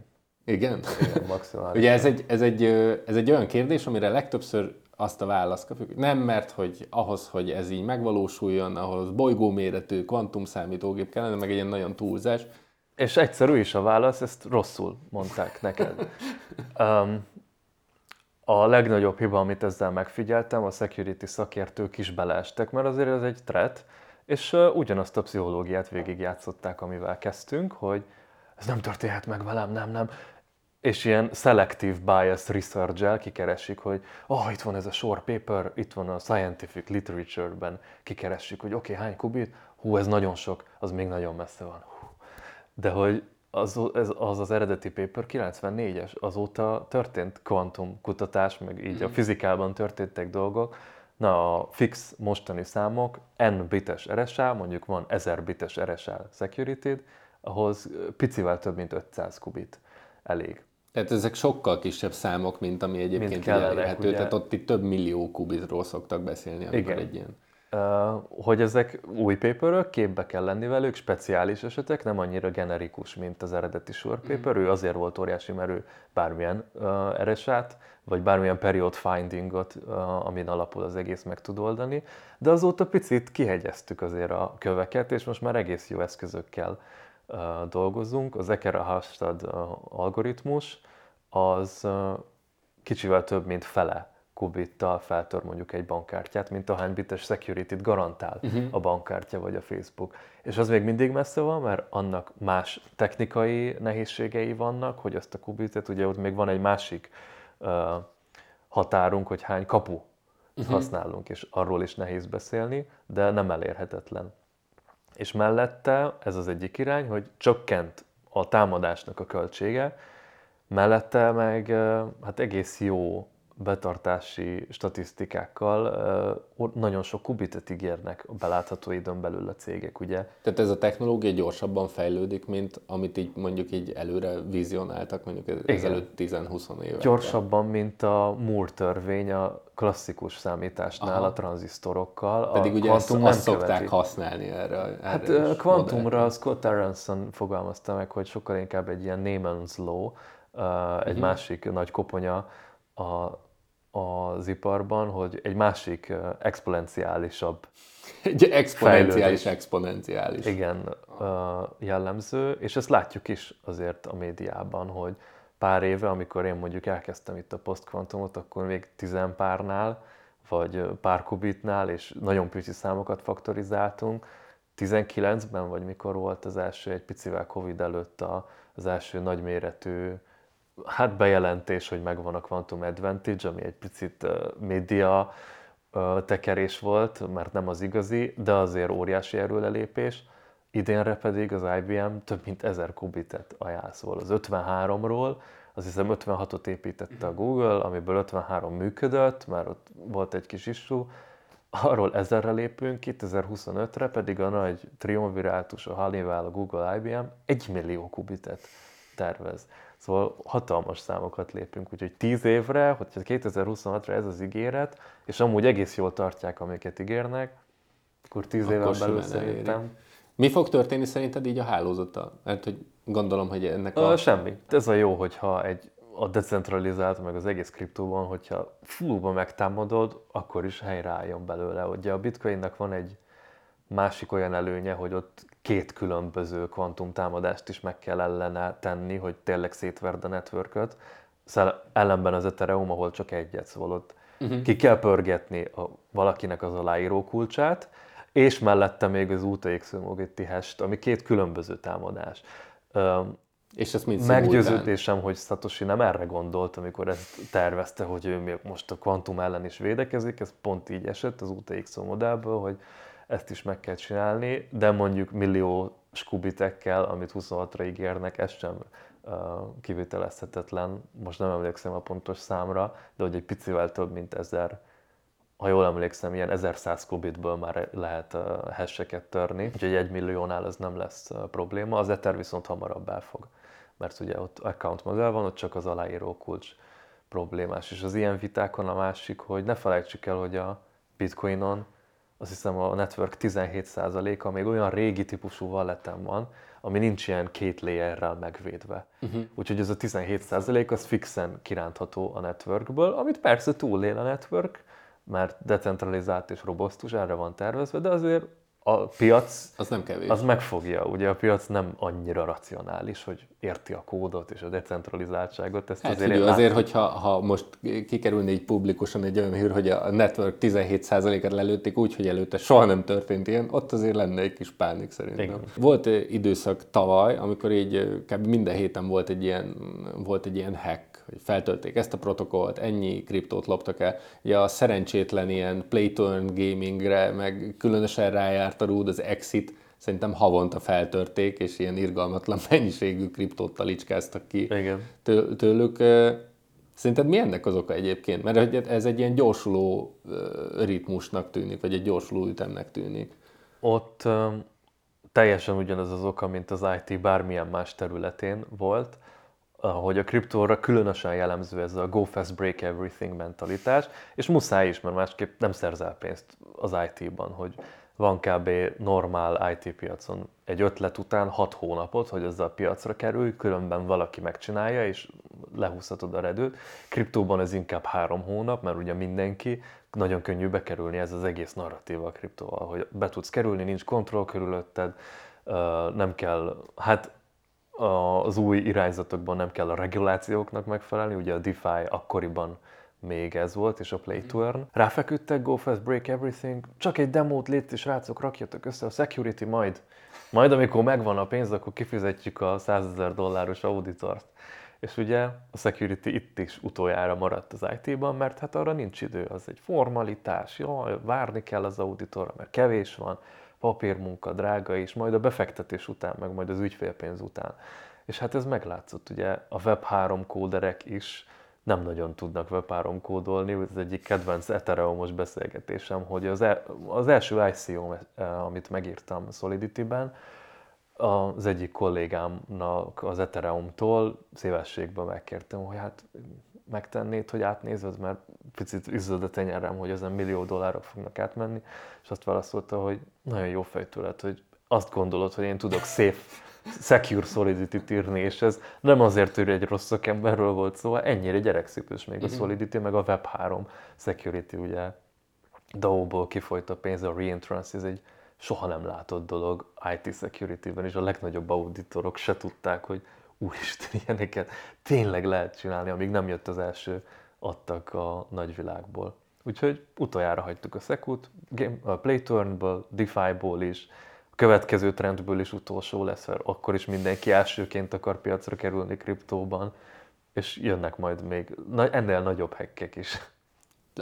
Igen? Igen, maximális. Ugye ez egy, ez, egy, ez egy olyan kérdés, amire legtöbbször azt a választ kapjuk, nem mert, hogy ahhoz, hogy ez így megvalósuljon, ahhoz bolygóméretű kvantumszámítógép kellene, meg egy ilyen nagyon túlzás. És egyszerű is a válasz, ezt rosszul mondták neked. Um, a legnagyobb hiba, amit ezzel megfigyeltem, a security szakértők is beleestek, mert azért ez egy threat, és ugyanazt a pszichológiát végigjátszották, amivel kezdtünk, hogy ez nem történhet meg velem, nem, nem és ilyen selective bias research-el kikeresik, hogy oh, itt van ez a short paper, itt van a scientific literature-ben, kikeressük, hogy oké, okay, hány kubit? Hú, ez nagyon sok, az még nagyon messze van. Hú. De hogy az, ez, az az eredeti paper 94-es, azóta történt kvantum kutatás, meg így a mhm. fizikában történtek dolgok. Na, a fix mostani számok, n bites RSA, mondjuk van 1000 bites RSA security ahhoz picivel több mint 500 kubit elég. Tehát ezek sokkal kisebb számok, mint ami egyébként mint elérhető. Ugye? Tehát ott itt több millió kubitról szoktak beszélni, amikor Igen. egy ilyen... Uh, hogy ezek új paperök, képbe kell lenni velük, speciális esetek, nem annyira generikus, mint az eredeti sure mhm. Mm. Ő azért volt óriási, mert ő bármilyen uh, eresát, vagy bármilyen period findingot, uh, amin alapul az egész meg tud oldani. De azóta picit kihegyeztük azért a köveket, és most már egész jó eszközökkel dolgozunk. Az Ekera Hastad algoritmus az kicsivel több, mint fele kubittal feltör mondjuk egy bankkártyát, mint ahány bites security-t garantál uh-huh. a bankkártya vagy a Facebook. És az még mindig messze van, mert annak más technikai nehézségei vannak, hogy azt a kubitet, ugye ott még van egy másik uh, határunk, hogy hány kapu uh-huh. használunk, és arról is nehéz beszélni, de nem elérhetetlen és mellette ez az egyik irány, hogy csökkent a támadásnak a költsége, mellette meg hát egész jó betartási statisztikákkal nagyon sok kubitet ígérnek a belátható időn belül a cégek, ugye? Tehát ez a technológia gyorsabban fejlődik, mint amit így mondjuk így előre vizionáltak, mondjuk ezelőtt 10-20 éve. Gyorsabban, mint a Moore törvény a klasszikus számításnál Aha. a tranzisztorokkal. Pedig a ugye ezt azt szokták követi. használni erre. erre hát kvantumra Scott Aronson fogalmazta meg, hogy sokkal inkább egy ilyen Neyman's Law, egy uh-huh. másik nagy koponya a az iparban, hogy egy másik exponenciálisabb egy exponenciális, exponenciális. Igen, jellemző, és ezt látjuk is azért a médiában, hogy pár éve, amikor én mondjuk elkezdtem itt a posztkvantumot, akkor még tizenpárnál, vagy pár kubitnál, és nagyon pici számokat faktorizáltunk. 19-ben, vagy mikor volt az első, egy picivel Covid előtt az első nagyméretű hát bejelentés, hogy megvan a Quantum Advantage, ami egy picit média tekerés volt, mert nem az igazi, de azért óriási erőlelépés. Idénre pedig az IBM több mint 1000 kubitet ajánl, szóval az 53-ról, azt hiszem 56-ot építette a Google, amiből 53 működött, mert ott volt egy kis issue, arról ezerre lépünk, 2025-re pedig a nagy triumvirátus, a Honeywell, a Google, IBM 1 millió kubitet tervez. Szóval hatalmas számokat lépünk, úgyhogy 10 évre, hogyha 2026-ra ez az ígéret, és amúgy egész jól tartják, amiket ígérnek, akkor 10 éven belül szerintem Mi fog történni szerinted így a hálózattal? Mert hogy gondolom, hogy ennek a... a... Semmi. Ez a jó, hogyha egy a decentralizált, meg az egész kriptóban, hogyha fullba megtámadod, akkor is helyreálljon belőle. Ugye a bitcoinnak van egy másik olyan előnye, hogy ott két különböző kvantum támadást is meg kell ellene tenni, hogy tényleg szétverd a networköt. Szóval ellenben az Ethereum, ahol csak egyet, szóval ott uh-huh. ki kell pörgetni a, valakinek az aláíró kulcsát, és mellette még az UTX Mogetti hash ami két különböző támadás. És ezt mind Meggyőződésem, hogy Satoshi nem erre gondolt, amikor ezt tervezte, hogy ő most a kvantum ellen is védekezik, ez pont így esett az UTX modellből, hogy ezt is meg kell csinálni, de mondjuk millió skubitekkel, amit 26-ra ígérnek, ez sem uh, kivitelezhetetlen. Most nem emlékszem a pontos számra, de hogy egy picivel több, mint ezer ha jól emlékszem, ilyen 1100 kubitből már lehet hesseket törni, úgyhogy egy milliónál ez nem lesz probléma. Az Ether viszont hamarabb elfog, mert ugye ott account modell van, ott csak az aláíró kulcs problémás. És az ilyen vitákon a másik, hogy ne felejtsük el, hogy a Bitcoinon azt hiszem a network 17%-a még olyan régi típusú walletem van, ami nincs ilyen két layerrel megvédve. Uh-huh. Úgyhogy ez a 17% az fixen kirántható a networkből, amit persze túlél a network, mert decentralizált és robosztus, erre van tervezve, de azért a piac az, nem kevés. az megfogja. Ugye a piac nem annyira racionális, hogy érti a kódot és a decentralizáltságot. Ezt hát azért, figyelj, azért hogyha ha most kikerülne így publikusan egy olyan hír, hogy a network 17%-et lelőtték úgy, hogy előtte soha nem történt ilyen, ott azért lenne egy kis pánik szerintem. Igen. Volt időszak tavaly, amikor így kb. minden héten volt egy ilyen, volt egy ilyen hack hogy feltölték ezt a protokollt, ennyi kriptót loptak el. Ugye a szerencsétlen ilyen play gamingre, meg különösen rájárt a rúd, az Exit, szerintem havonta feltörték, és ilyen irgalmatlan mennyiségű kriptót talicskáztak ki Igen. tőlük. Szerinted mi ennek az oka egyébként? Mert ez egy ilyen gyorsuló ritmusnak tűnik, vagy egy gyorsuló ütemnek tűnik. Ott um, teljesen ugyanaz az oka, mint az IT bármilyen más területén volt hogy a kriptóra különösen jellemző ez a go fast, break everything mentalitás, és muszáj is, mert másképp nem szerzel pénzt az IT-ban, hogy van kb. normál IT piacon egy ötlet után 6 hónapot, hogy ez a piacra kerül, különben valaki megcsinálja, és lehúzhatod a redőt. Kriptóban ez inkább három hónap, mert ugye mindenki, nagyon könnyű bekerülni ez az egész narratíva a kriptóval, hogy be tudsz kerülni, nincs kontroll körülötted, nem kell, hát az új irányzatokban nem kell a regulációknak megfelelni, ugye a DeFi akkoriban még ez volt, és a Play to Earn. Ráfeküdtek, go fast, break everything, csak egy demót légy, és rácok, rakjatok össze a security, majd, majd amikor megvan a pénz, akkor kifizetjük a 100 ezer dolláros auditort. És ugye a security itt is utoljára maradt az IT-ban, mert hát arra nincs idő, az egy formalitás, jó, várni kell az auditorra, mert kevés van, papírmunka, drága is, majd a befektetés után, meg majd az ügyfélpénz után. És hát ez meglátszott, ugye a Web3 kóderek is nem nagyon tudnak Web3 kódolni, ez egyik kedvenc Ethereumos beszélgetésem, hogy az, el, az első ICO, eh, amit megírtam Solidity-ben, az egyik kollégámnak az Ethereum-tól szívességből megkértem, hogy hát megtennéd, hogy átnézed, mert picit izzad a tenyerem, hogy ezen millió dollárok fognak átmenni, és azt válaszolta, hogy nagyon jó fej tőled, hogy azt gondolod, hogy én tudok szép, secure solidity írni, és ez nem azért, hogy egy rossz szakemberről volt szó, ennyire gyerekszipős még a mhm. Solidity, meg a Web3 security, ugye DAO-ból kifolyt a pénz, a reentrance, ez egy soha nem látott dolog IT security-ben, és a legnagyobb auditorok se tudták, hogy úristen, ilyeneket tényleg lehet csinálni, amíg nem jött az első adtak a nagyvilágból. Úgyhogy utoljára hagytuk a Sekut, a Playturnből, DeFi-ból is, a következő trendből is utolsó lesz, mert akkor is mindenki elsőként akar piacra kerülni kriptóban, és jönnek majd még ennél nagyobb hekkek is.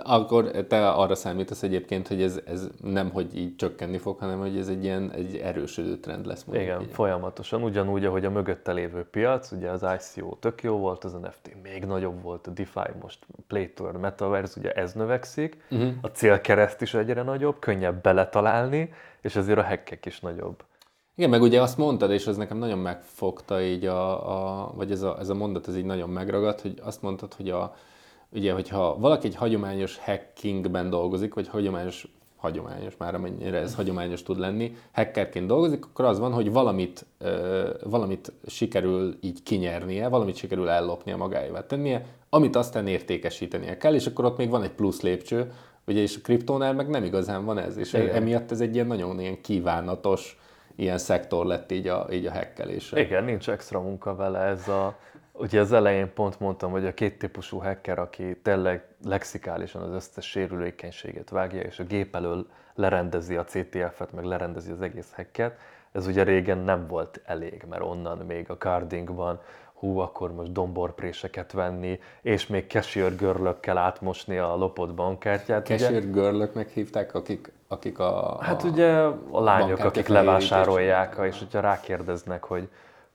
Akkor te arra számítasz egyébként, hogy ez, ez nem, hogy így csökkenni fog, hanem hogy ez egy ilyen egy erősödő trend lesz. Igen, így. folyamatosan. Ugyanúgy, ahogy a mögötte lévő piac, ugye az ICO tök jó volt, az NFT még nagyobb volt, a DeFi most Playtour, Metaverse, ugye ez növekszik, uh-huh. a célkereszt is egyre nagyobb, könnyebb beletalálni, és ezért a hackek is nagyobb. Igen, meg ugye azt mondtad, és az nekem nagyon megfogta így a, a vagy ez a, ez a mondat, ez így nagyon megragadt, hogy azt mondtad, hogy a, ugye, hogyha valaki egy hagyományos hackingben dolgozik, vagy hagyományos hagyományos, már amennyire ez hagyományos tud lenni, hackerként dolgozik, akkor az van, hogy valamit, ö, valamit sikerül így kinyernie, valamit sikerül ellopnia magáévá tennie, amit aztán értékesítenie kell, és akkor ott még van egy plusz lépcső, ugye, és a kriptónál meg nem igazán van ez, és Igen. emiatt ez egy ilyen nagyon ilyen kívánatos ilyen szektor lett így a, így a hekkelésre. Igen, nincs extra munka vele, ez a Ugye az elején pont mondtam, hogy a két típusú hacker, aki tényleg lexikálisan az összes sérülékenységet vágja, és a gép elől lerendezi a CTF-et, meg lerendezi az egész hacket, ez ugye régen nem volt elég, mert onnan még a cardingban hú, akkor most domborpréseket venni, és még cashier görlökkel átmosni a lopott bankkártyát. Cashier görlöknek hívták, akik, akik a, a Hát ugye a lányok, akik levásárolják, és hogyha rákérdeznek, hogy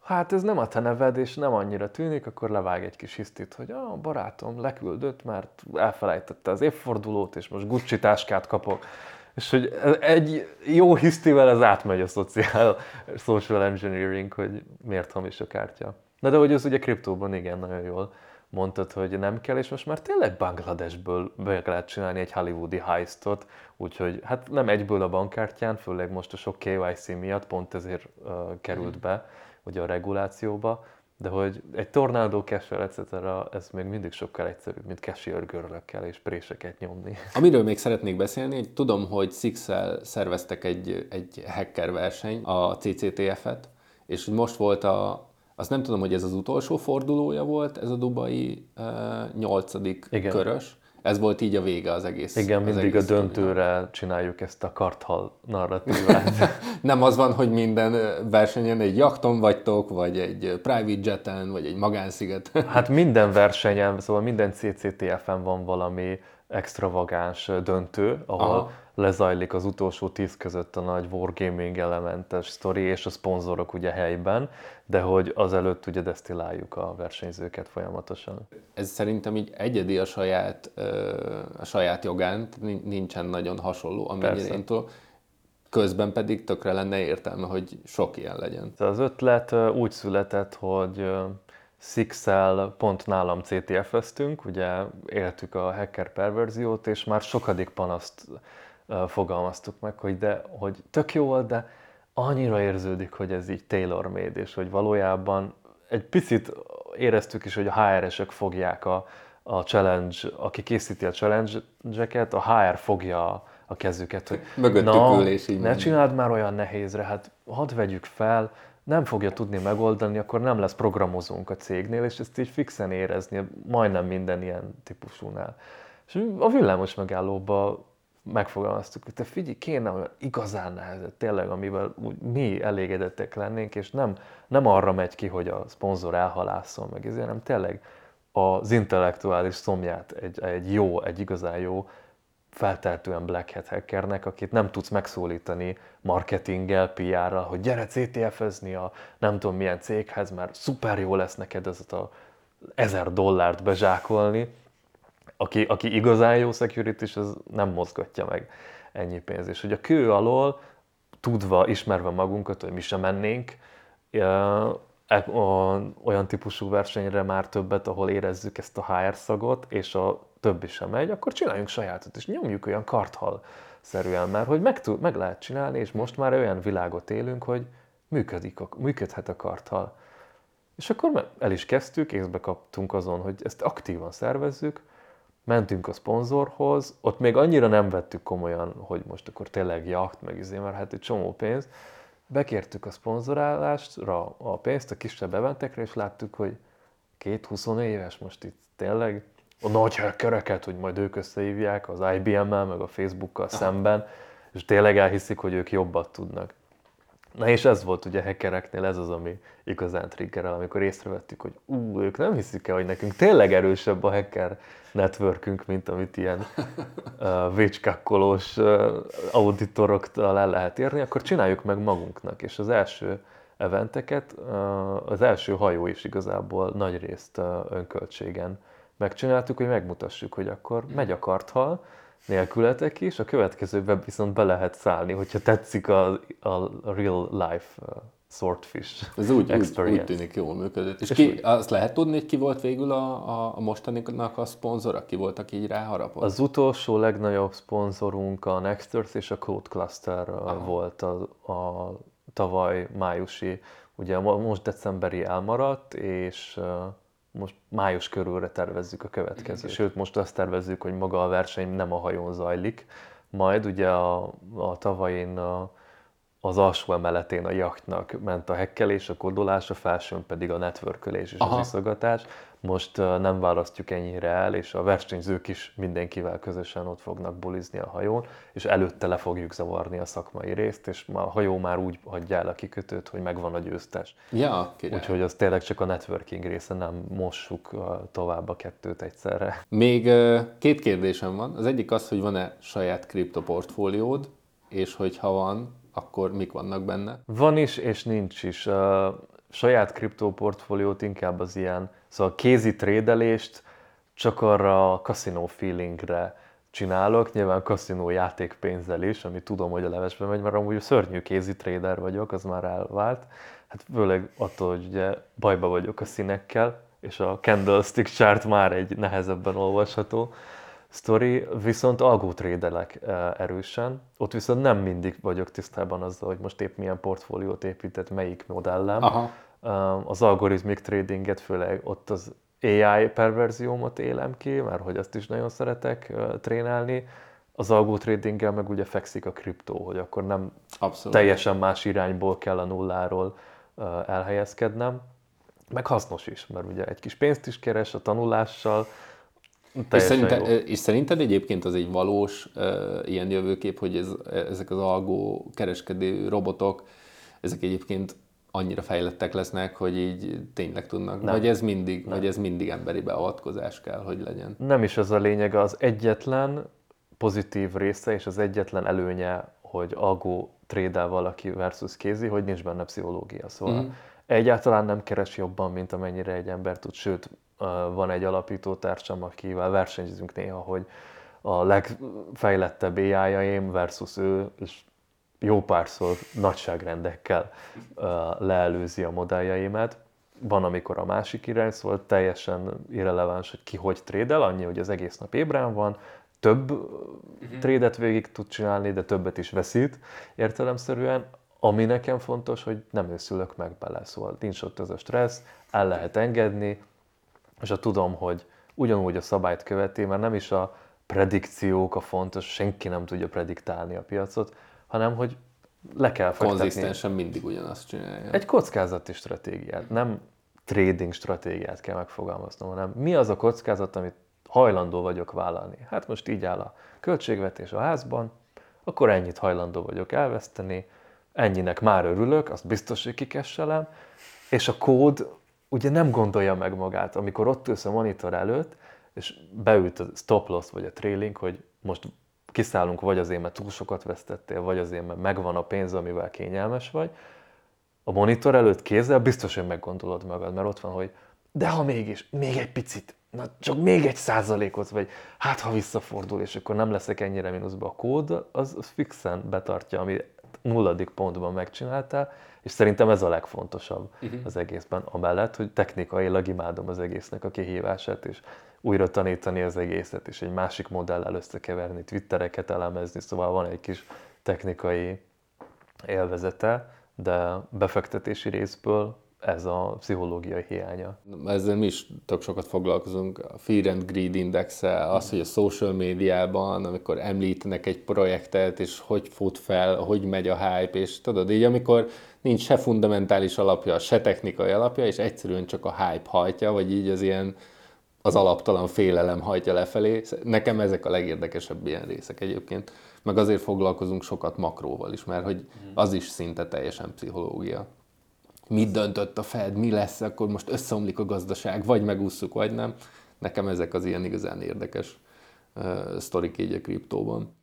hát ez nem a te neved, és nem annyira tűnik, akkor levág egy kis hisztit, hogy a barátom leküldött, mert elfelejtette az évfordulót, és most Gucci táskát kapok. És hogy egy jó hisztivel ez átmegy a social, social engineering, hogy miért hamis a kártya. Na de hogy az ugye kriptóban igen, nagyon jól mondtad, hogy nem kell, és most már tényleg Bangladesből be lehet csinálni egy hollywoodi heistot, úgyhogy hát nem egyből a bankkártyán, főleg most a sok KYC miatt, pont ezért uh, került be, ugye a regulációba, de hogy egy tornádó cashier, etc. ez még mindig sokkal egyszerűbb, mint cashier görlökkel és préseket nyomni. Amiről még szeretnék beszélni, hogy tudom, hogy six szerveztek egy, egy hacker verseny, a CCTF-et, és most volt a, azt nem tudom, hogy ez az utolsó fordulója volt, ez a dubai uh, nyolcadik körös, ez volt így a vége az egész. Igen, az mindig egész a döntőre sztorinak. csináljuk ezt a karthal narratívát. Nem az van, hogy minden versenyen egy jachton vagytok, vagy egy private jeten, vagy egy magánsziget. hát minden versenyen, szóval minden CCTF-en van valami extravagáns döntő, ahol Aha. Lezajlik az utolsó tíz között a nagy wargaming elementes sztori, és a szponzorok ugye helyben, de hogy azelőtt ugye desztilláljuk a versenyzőket folyamatosan. Ez szerintem így egyedi a saját, a saját jogán, nincsen nagyon hasonló, amennyire én tudom. Közben pedig tökre lenne értelme, hogy sok ilyen legyen. Az ötlet úgy született, hogy six pont nálam CTF-eztünk, ugye éltük a hacker perverziót, és már sokadik panaszt fogalmaztuk meg, hogy de, hogy tök jó volt, de annyira érződik, hogy ez így tailor-made, és hogy valójában egy picit éreztük is, hogy a HR-esek fogják a, a challenge, aki készíti a challenge-eket, a HR fogja a kezüket, hogy Mögöttük na, ül, és így ne csináld már olyan nehézre, hát hadd vegyük fel, nem fogja tudni megoldani, akkor nem lesz programozónk a cégnél, és ezt így fixen érezni majdnem minden ilyen típusúnál. És a villamos megállóba megfogalmaztuk, hogy te figyelj, kéne olyan igazán nehezet, tényleg, amivel úgy mi elégedettek lennénk, és nem, nem arra megy ki, hogy a szponzor elhalászol meg, ezért, hanem tényleg az intellektuális szomját egy, egy jó, egy igazán jó felteltően Black Hat hackernek, akit nem tudsz megszólítani marketinggel, PR-ral, hogy gyere CTF-ezni a nem tudom milyen céghez, mert szuper jó lesz neked ez a ezer dollárt bezsákolni. Aki, aki igazán jó security az nem mozgatja meg ennyi pénzt. És hogy a kő alól, tudva, ismerve magunkat, hogy mi sem mennénk, e, olyan típusú versenyre már többet, ahol érezzük ezt a HR szagot, és a többi sem megy, akkor csináljunk sajátot, és nyomjuk olyan karthal szerűen, mert hogy meg, tud, meg lehet csinálni, és most már olyan világot élünk, hogy működik, működhet a karthal. És akkor el is kezdtük, észbe kaptunk azon, hogy ezt aktívan szervezzük, mentünk a szponzorhoz, ott még annyira nem vettük komolyan, hogy most akkor tényleg jacht, meg izé, mert hát egy csomó pénz. Bekértük a szponzorálásra a pénzt a kisebb eventekre, és láttuk, hogy két 20 éves most itt tényleg a nagy hackereket, hogy majd ők összehívják az IBM-mel, meg a Facebookkal Aha. szemben, és tényleg elhiszik, hogy ők jobbat tudnak. Na és ez volt ugye hackereknél, ez az, ami igazán triggerel, amikor észrevettük, hogy ú, ők nem hiszik el, hogy nekünk tényleg erősebb a hacker networkünk, mint amit ilyen uh, vécskakkolós uh, auditoroktól el lehet érni, akkor csináljuk meg magunknak. És az első eventeket, uh, az első hajó is igazából nagy részt uh, önköltségen megcsináltuk, hogy megmutassuk, hogy akkor megy a karthal, nélkületek is, a következőben viszont be lehet szállni, hogyha tetszik a, a real life swordfish Ez úgy, úgy, experience. úgy tűnik jól működött. És, ki, azt lehet tudni, hogy ki volt végül a, a, a mostaninak a szponzora? Ki volt, aki így ráharapott? Az utolsó legnagyobb szponzorunk a Nexters és a Code Cluster Aha. volt a, a tavaly májusi, ugye most decemberi elmaradt, és most május körülre tervezzük a következő. Igen. Sőt, most azt tervezzük, hogy maga a verseny nem a hajón zajlik, majd ugye a, a tavain a, az alsó emeletén a jachtnak ment a hekkelés, a kodolás, a felsőn pedig a networkölés és Aha. az iszogatás. Most nem választjuk ennyire el, és a versenyzők is mindenkivel közösen ott fognak bulizni a hajón, és előtte le fogjuk zavarni a szakmai részt, és a hajó már úgy hagyja el a kikötőt, hogy megvan a győztes. Ja, Úgyhogy az tényleg csak a networking része, nem mossuk tovább a kettőt egyszerre. Még két kérdésem van. Az egyik az, hogy van-e saját kriptoportfóliód, és hogyha van, akkor mik vannak benne? Van is, és nincs is. A saját kriptóportfóliót inkább az ilyen, szóval kézi trédelést csak arra a kaszinó feelingre csinálok, nyilván kaszinó játékpénzzel is, ami tudom, hogy a levesbe megy, mert amúgy szörnyű kézi trader vagyok, az már elvált. Hát főleg attól, hogy ugye bajba vagyok a színekkel, és a candlestick chart már egy nehezebben olvasható sztori, viszont algótrédelek eh, erősen. Ott viszont nem mindig vagyok tisztában azzal, hogy most épp milyen portfóliót épített, melyik modellem. Aha. Az algoritmik tradinget, főleg ott az AI perverziómat élem ki, mert hogy azt is nagyon szeretek trénálni. Az algó tradinggel meg ugye fekszik a kriptó, hogy akkor nem Abszolút. teljesen más irányból kell a nulláról elhelyezkednem. Meg hasznos is, mert ugye egy kis pénzt is keres a tanulással, és, szerinted, és szerinted egyébként az egy valós uh, ilyen jövőkép, hogy ez, ezek az algó kereskedő robotok, ezek egyébként annyira fejlettek lesznek, hogy így tényleg tudnak, nem. vagy ez mindig, nem. vagy ez mindig emberi beavatkozás kell, hogy legyen? Nem is ez a lényeg, az egyetlen pozitív része és az egyetlen előnye, hogy algó trédel valaki versus kézi, hogy nincs benne pszichológia. Szóval mm. egyáltalán nem keres jobban, mint amennyire egy ember tud, sőt, van egy alapító társam, akivel versenyzünk néha, hogy a legfejlettebb ai versus ő, és jó párszor nagyságrendekkel leelőzi a modelljeimet. Van, amikor a másik irány, szóval teljesen irreleváns, hogy ki hogy trédel, annyi, hogy az egész nap ébren van, több uh-huh. trédet végig tud csinálni, de többet is veszít értelemszerűen. Ami nekem fontos, hogy nem őszülök meg bele, szóval nincs ott ez a stressz, el lehet engedni, és ha tudom, hogy ugyanúgy a szabályt követi, mert nem is a predikciók a fontos, senki nem tudja prediktálni a piacot, hanem hogy le kell fektetni. Konzisztensen mindig ugyanazt csinálja. Egy kockázati stratégiát, nem trading stratégiát kell megfogalmaznom, hanem mi az a kockázat, amit hajlandó vagyok vállalni. Hát most így áll a költségvetés a házban, akkor ennyit hajlandó vagyok elveszteni, ennyinek már örülök, azt biztos, hogy kikesselem, és a kód ugye nem gondolja meg magát, amikor ott ülsz a monitor előtt, és beült a stop loss vagy a trailing, hogy most kiszállunk vagy azért, mert túl sokat vesztettél, vagy azért, mert megvan a pénz, amivel kényelmes vagy, a monitor előtt kézzel biztos, hogy meggondolod magad, mert ott van, hogy de ha mégis, még egy picit, na csak még egy százalékot, vagy hát ha visszafordul, és akkor nem leszek ennyire mínuszba a kód, az, fixen betartja, ami nulladik pontban megcsináltál, és szerintem ez a legfontosabb uh-huh. az egészben, amellett, hogy technikailag imádom az egésznek a kihívását, és újra tanítani az egészet, és egy másik modellel összekeverni, twittereket elemezni, szóval van egy kis technikai élvezete, de befektetési részből ez a pszichológiai hiánya. Ezzel mi is tök sokat foglalkozunk, a Fear and Greed index az, hogy a social médiában, amikor említenek egy projektet, és hogy fut fel, hogy megy a hype, és tudod, így amikor nincs se fundamentális alapja, se technikai alapja, és egyszerűen csak a hype hajtja, vagy így az ilyen az alaptalan félelem hajtja lefelé. Nekem ezek a legérdekesebb ilyen részek egyébként. Meg azért foglalkozunk sokat makróval is, mert hogy az is szinte teljesen pszichológia mit döntött a Fed, mi lesz, akkor most összeomlik a gazdaság, vagy megúszuk, vagy nem. Nekem ezek az ilyen igazán érdekes uh, sztorik így a kriptóban.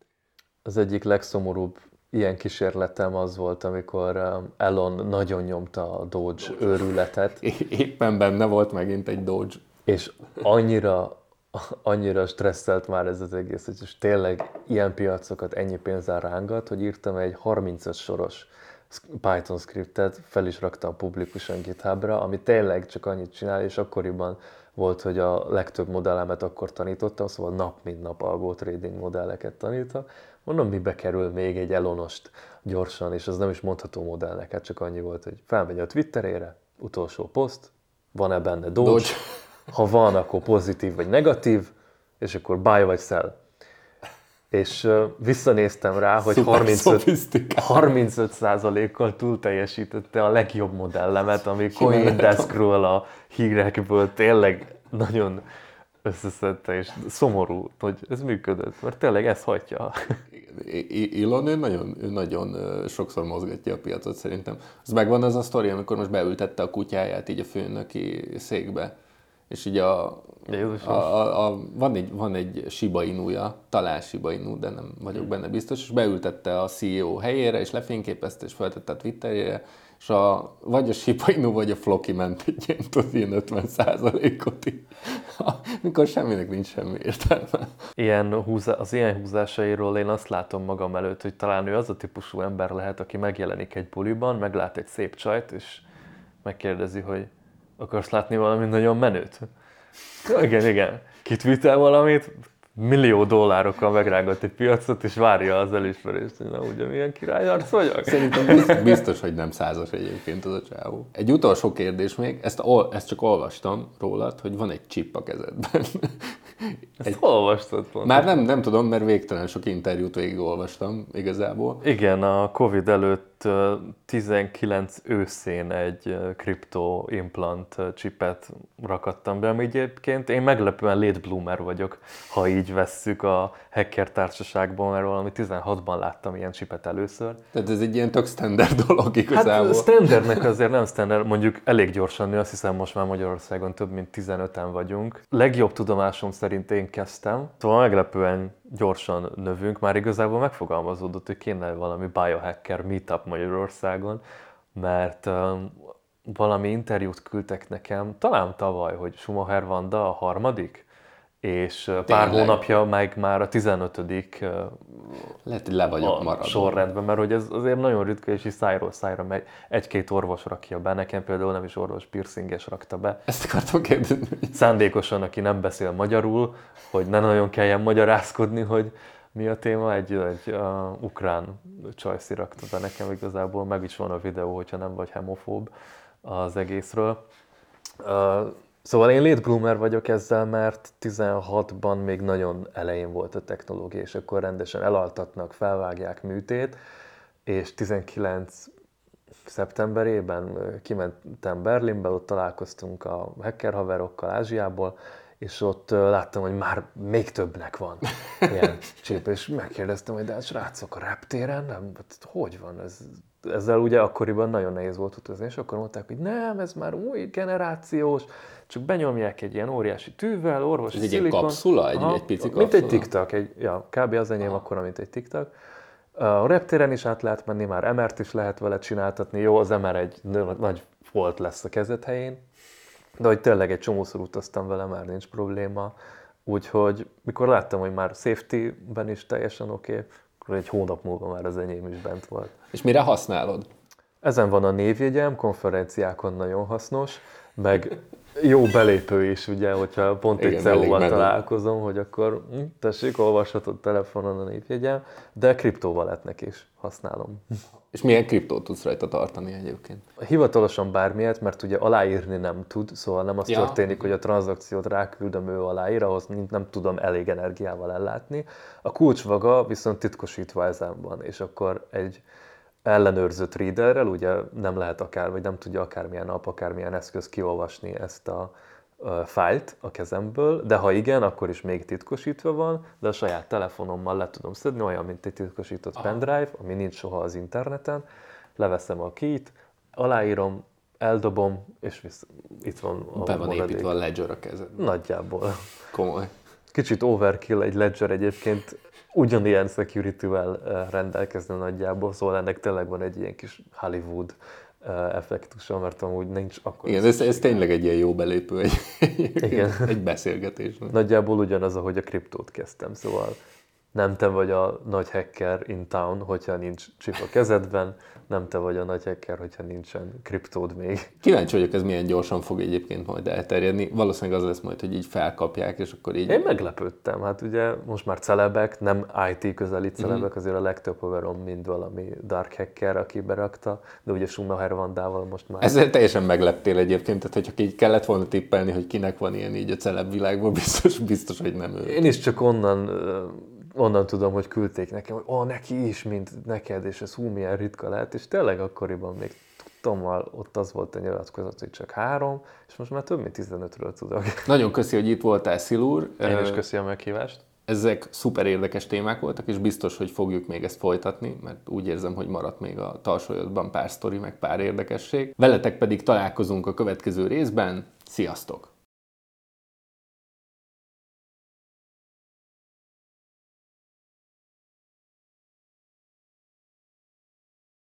Az egyik legszomorúbb ilyen kísérletem az volt, amikor Elon nagyon nyomta a Doge, Doge. őrületet. Éppen benne volt megint egy Doge. És annyira, annyira stresszelt már ez az egész, hogy tényleg ilyen piacokat ennyi pénzzel rángat, hogy írtam egy 30 soros Python scriptet fel is raktam publikusan GitHubra, ami tényleg csak annyit csinál, és akkoriban volt, hogy a legtöbb modellemet akkor tanítottam, szóval nap mint nap algo trading modelleket tanítok. Mondom, mibe kerül még egy elonost gyorsan, és az nem is mondható modellnek, hát csak annyi volt, hogy felmegy a Twitterére, utolsó poszt, van-e benne Doge, Doge. ha van, akkor pozitív vagy negatív, és akkor buy vagy sell. És uh, visszanéztem rá, hogy 35, 35%-kal túl teljesítette a legjobb modellemet, ami Coindeskről a hírekből tényleg nagyon összeszedte, és szomorú, hogy ez működött, mert tényleg ez hagyja. Elon ő nagyon, ő nagyon sokszor mozgatja a piacot szerintem. Az megvan az a sztori, amikor most beültette a kutyáját így a főnöki székbe, és így a, a, a, a, van, egy, van egy Shiba Inuja, talán Shiba Inu, de nem vagyok benne biztos, és beültette a CEO helyére, és lefényképezte, és feltette a Twitterére, és a, vagy a Shiba vagy a Floki ment egy ilyen, tudod, ilyen 50 százalékot, mikor semminek nincs semmi értelme. Ilyen húza, az ilyen húzásairól én azt látom magam előtt, hogy talán ő az a típusú ember lehet, aki megjelenik egy buliban, meglát egy szép csajt, és megkérdezi, hogy akarsz látni valami nagyon menőt? Igen, igen. Kitvítel valamit, millió dollárokkal megrágott egy piacot, és várja az elismerést, hogy na ugye milyen királyarc vagyok. Szerintem biztos, biztos, hogy nem százas egyébként az a csávó. Egy utolsó kérdés még, ezt, ezt csak olvastam rólad, hogy van egy chip a kezedben. Ezt egy... olvastad pont. Már nem, nem tudom, mert végtelen sok interjút végigolvastam igazából. Igen, a Covid előtt 19 őszén egy kripto implant chipet rakattam be, ami egyébként én meglepően late bloomer vagyok, ha így vesszük a hacker társaságban, mert valami 16-ban láttam ilyen chipet először. Tehát ez egy ilyen tök standard dolog igazából. Hát standardnek azért nem standard, mondjuk elég gyorsan nő, azt hiszem most már Magyarországon több mint 15-en vagyunk. Legjobb tudomásom szerint én kezdtem, szóval meglepően gyorsan növünk, már igazából megfogalmazódott, hogy kéne valami biohacker meetup Magyarországon, mert um, valami interjút küldtek nekem, talán tavaly, hogy Schumacher Vanda a harmadik, és Tényleg? pár hónapja meg már a 15 lehet, hogy le vagyok maradva. sorrendben, mert hogy ez azért nagyon ritka, és is szájról szájra megy. Egy-két orvos rakja be, nekem például nem is orvos piercinges rakta be. Ezt akartam kérdezni. Szándékosan, aki nem beszél magyarul, hogy ne nagyon kelljen magyarázkodni, hogy mi a téma, egy, egy uh, ukrán csajszi rakta be nekem igazából, meg is van a videó, hogyha nem vagy hemofób az egészről. Uh, Szóval én late bloomer vagyok ezzel, mert 16-ban még nagyon elején volt a technológia, és akkor rendesen elaltatnak, felvágják műtét, és 19 szeptemberében kimentem Berlinbe, ott találkoztunk a hacker haverokkal Ázsiából, és ott láttam, hogy már még többnek van ilyen csip, és megkérdeztem, hogy de hát srácok, a reptéren nem? Hát hogy van? Ez, ezzel ugye akkoriban nagyon nehéz volt utazni, és akkor mondták, hogy nem, ez már új generációs, csak benyomják egy ilyen óriási tűvel, orvosi Ez egy ilyen kapszula, egy, Aha, egy pici kapszula? Mint egy TikTok, egy, ja, kb. az enyém akkor, mint egy TikTok. A reptéren is át lehet menni, már MR-t is lehet vele csináltatni, jó, az MR egy nagy volt lesz a kezed helyén, de hogy tényleg egy csomószor utaztam vele, már nincs probléma. Úgyhogy mikor láttam, hogy már safety-ben is teljesen oké, okay, akkor egy hónap múlva már az enyém is bent volt. És mire használod? Ezen van a névjegyem, konferenciákon nagyon hasznos, meg jó belépő is, ugye, hogyha pont egy CEO-val találkozom, hogy akkor hm, tessék, olvashatod telefonon a névjegyem, de kriptovaletnek is használom. És milyen kriptót tudsz rajta tartani egyébként? Hivatalosan bármilyet, mert ugye aláírni nem tud, szóval nem az ja. történik, hogy a tranzakciót ráküldöm, ő aláír, ahhoz nem tudom elég energiával ellátni. A kulcsvaga viszont titkosítva ezen van, és akkor egy ellenőrzött readerrel, ugye nem lehet akár, vagy nem tudja akármilyen nap, akármilyen eszköz kiolvasni ezt a fájlt a kezemből, de ha igen, akkor is még titkosítva van, de a saját telefonommal le tudom szedni, olyan, mint egy titkosított Aha. pendrive, ami nincs soha az interneten, leveszem a kit, aláírom, eldobom, és visz, itt van a Be van maradék. építve a ledger a kezed. Nagyjából. Komoly. Kicsit overkill egy ledger egyébként, ugyanilyen security-vel rendelkezne nagyjából, szóval ennek tényleg van egy ilyen kis Hollywood effektusa, mert amúgy nincs akkor... Igen, ez, ez tényleg egy ilyen jó belépő, egy, Igen. egy beszélgetés. Nagyjából ugyanaz, ahogy a kriptót kezdtem, szóval nem te vagy a nagy hacker in town, hogyha nincs chip a kezedben, nem te vagy a nagy hacker, hogyha nincsen kriptód még. Kíváncsi vagyok, ez milyen gyorsan fog egyébként majd elterjedni. Valószínűleg az lesz majd, hogy így felkapják, és akkor így... Én meglepődtem. Hát ugye most már celebek, nem IT közelít mhm. celebek, mm-hmm. azért a legtöbb haverom mind valami dark hacker, aki berakta, de ugye Schumacher Vandával most már... Ezzel teljesen megleptél egyébként, tehát hogyha így kellett volna tippelni, hogy kinek van ilyen így a celeb világban, biztos, biztos, hogy nem ő. Én is csak onnan onnan tudom, hogy küldték nekem, hogy ó, neki is, mint neked, és ez hú, milyen ritka lehet, és tényleg akkoriban még tudtam, ott az volt a nyilatkozat, hogy csak három, és most már több mint 15-ről tudok. Nagyon köszi, hogy itt voltál, Szilúr. Én is köszi a meghívást. Ezek szuper érdekes témák voltak, és biztos, hogy fogjuk még ezt folytatni, mert úgy érzem, hogy maradt még a talsójodban pár sztori, meg pár érdekesség. Veletek pedig találkozunk a következő részben. Sziasztok!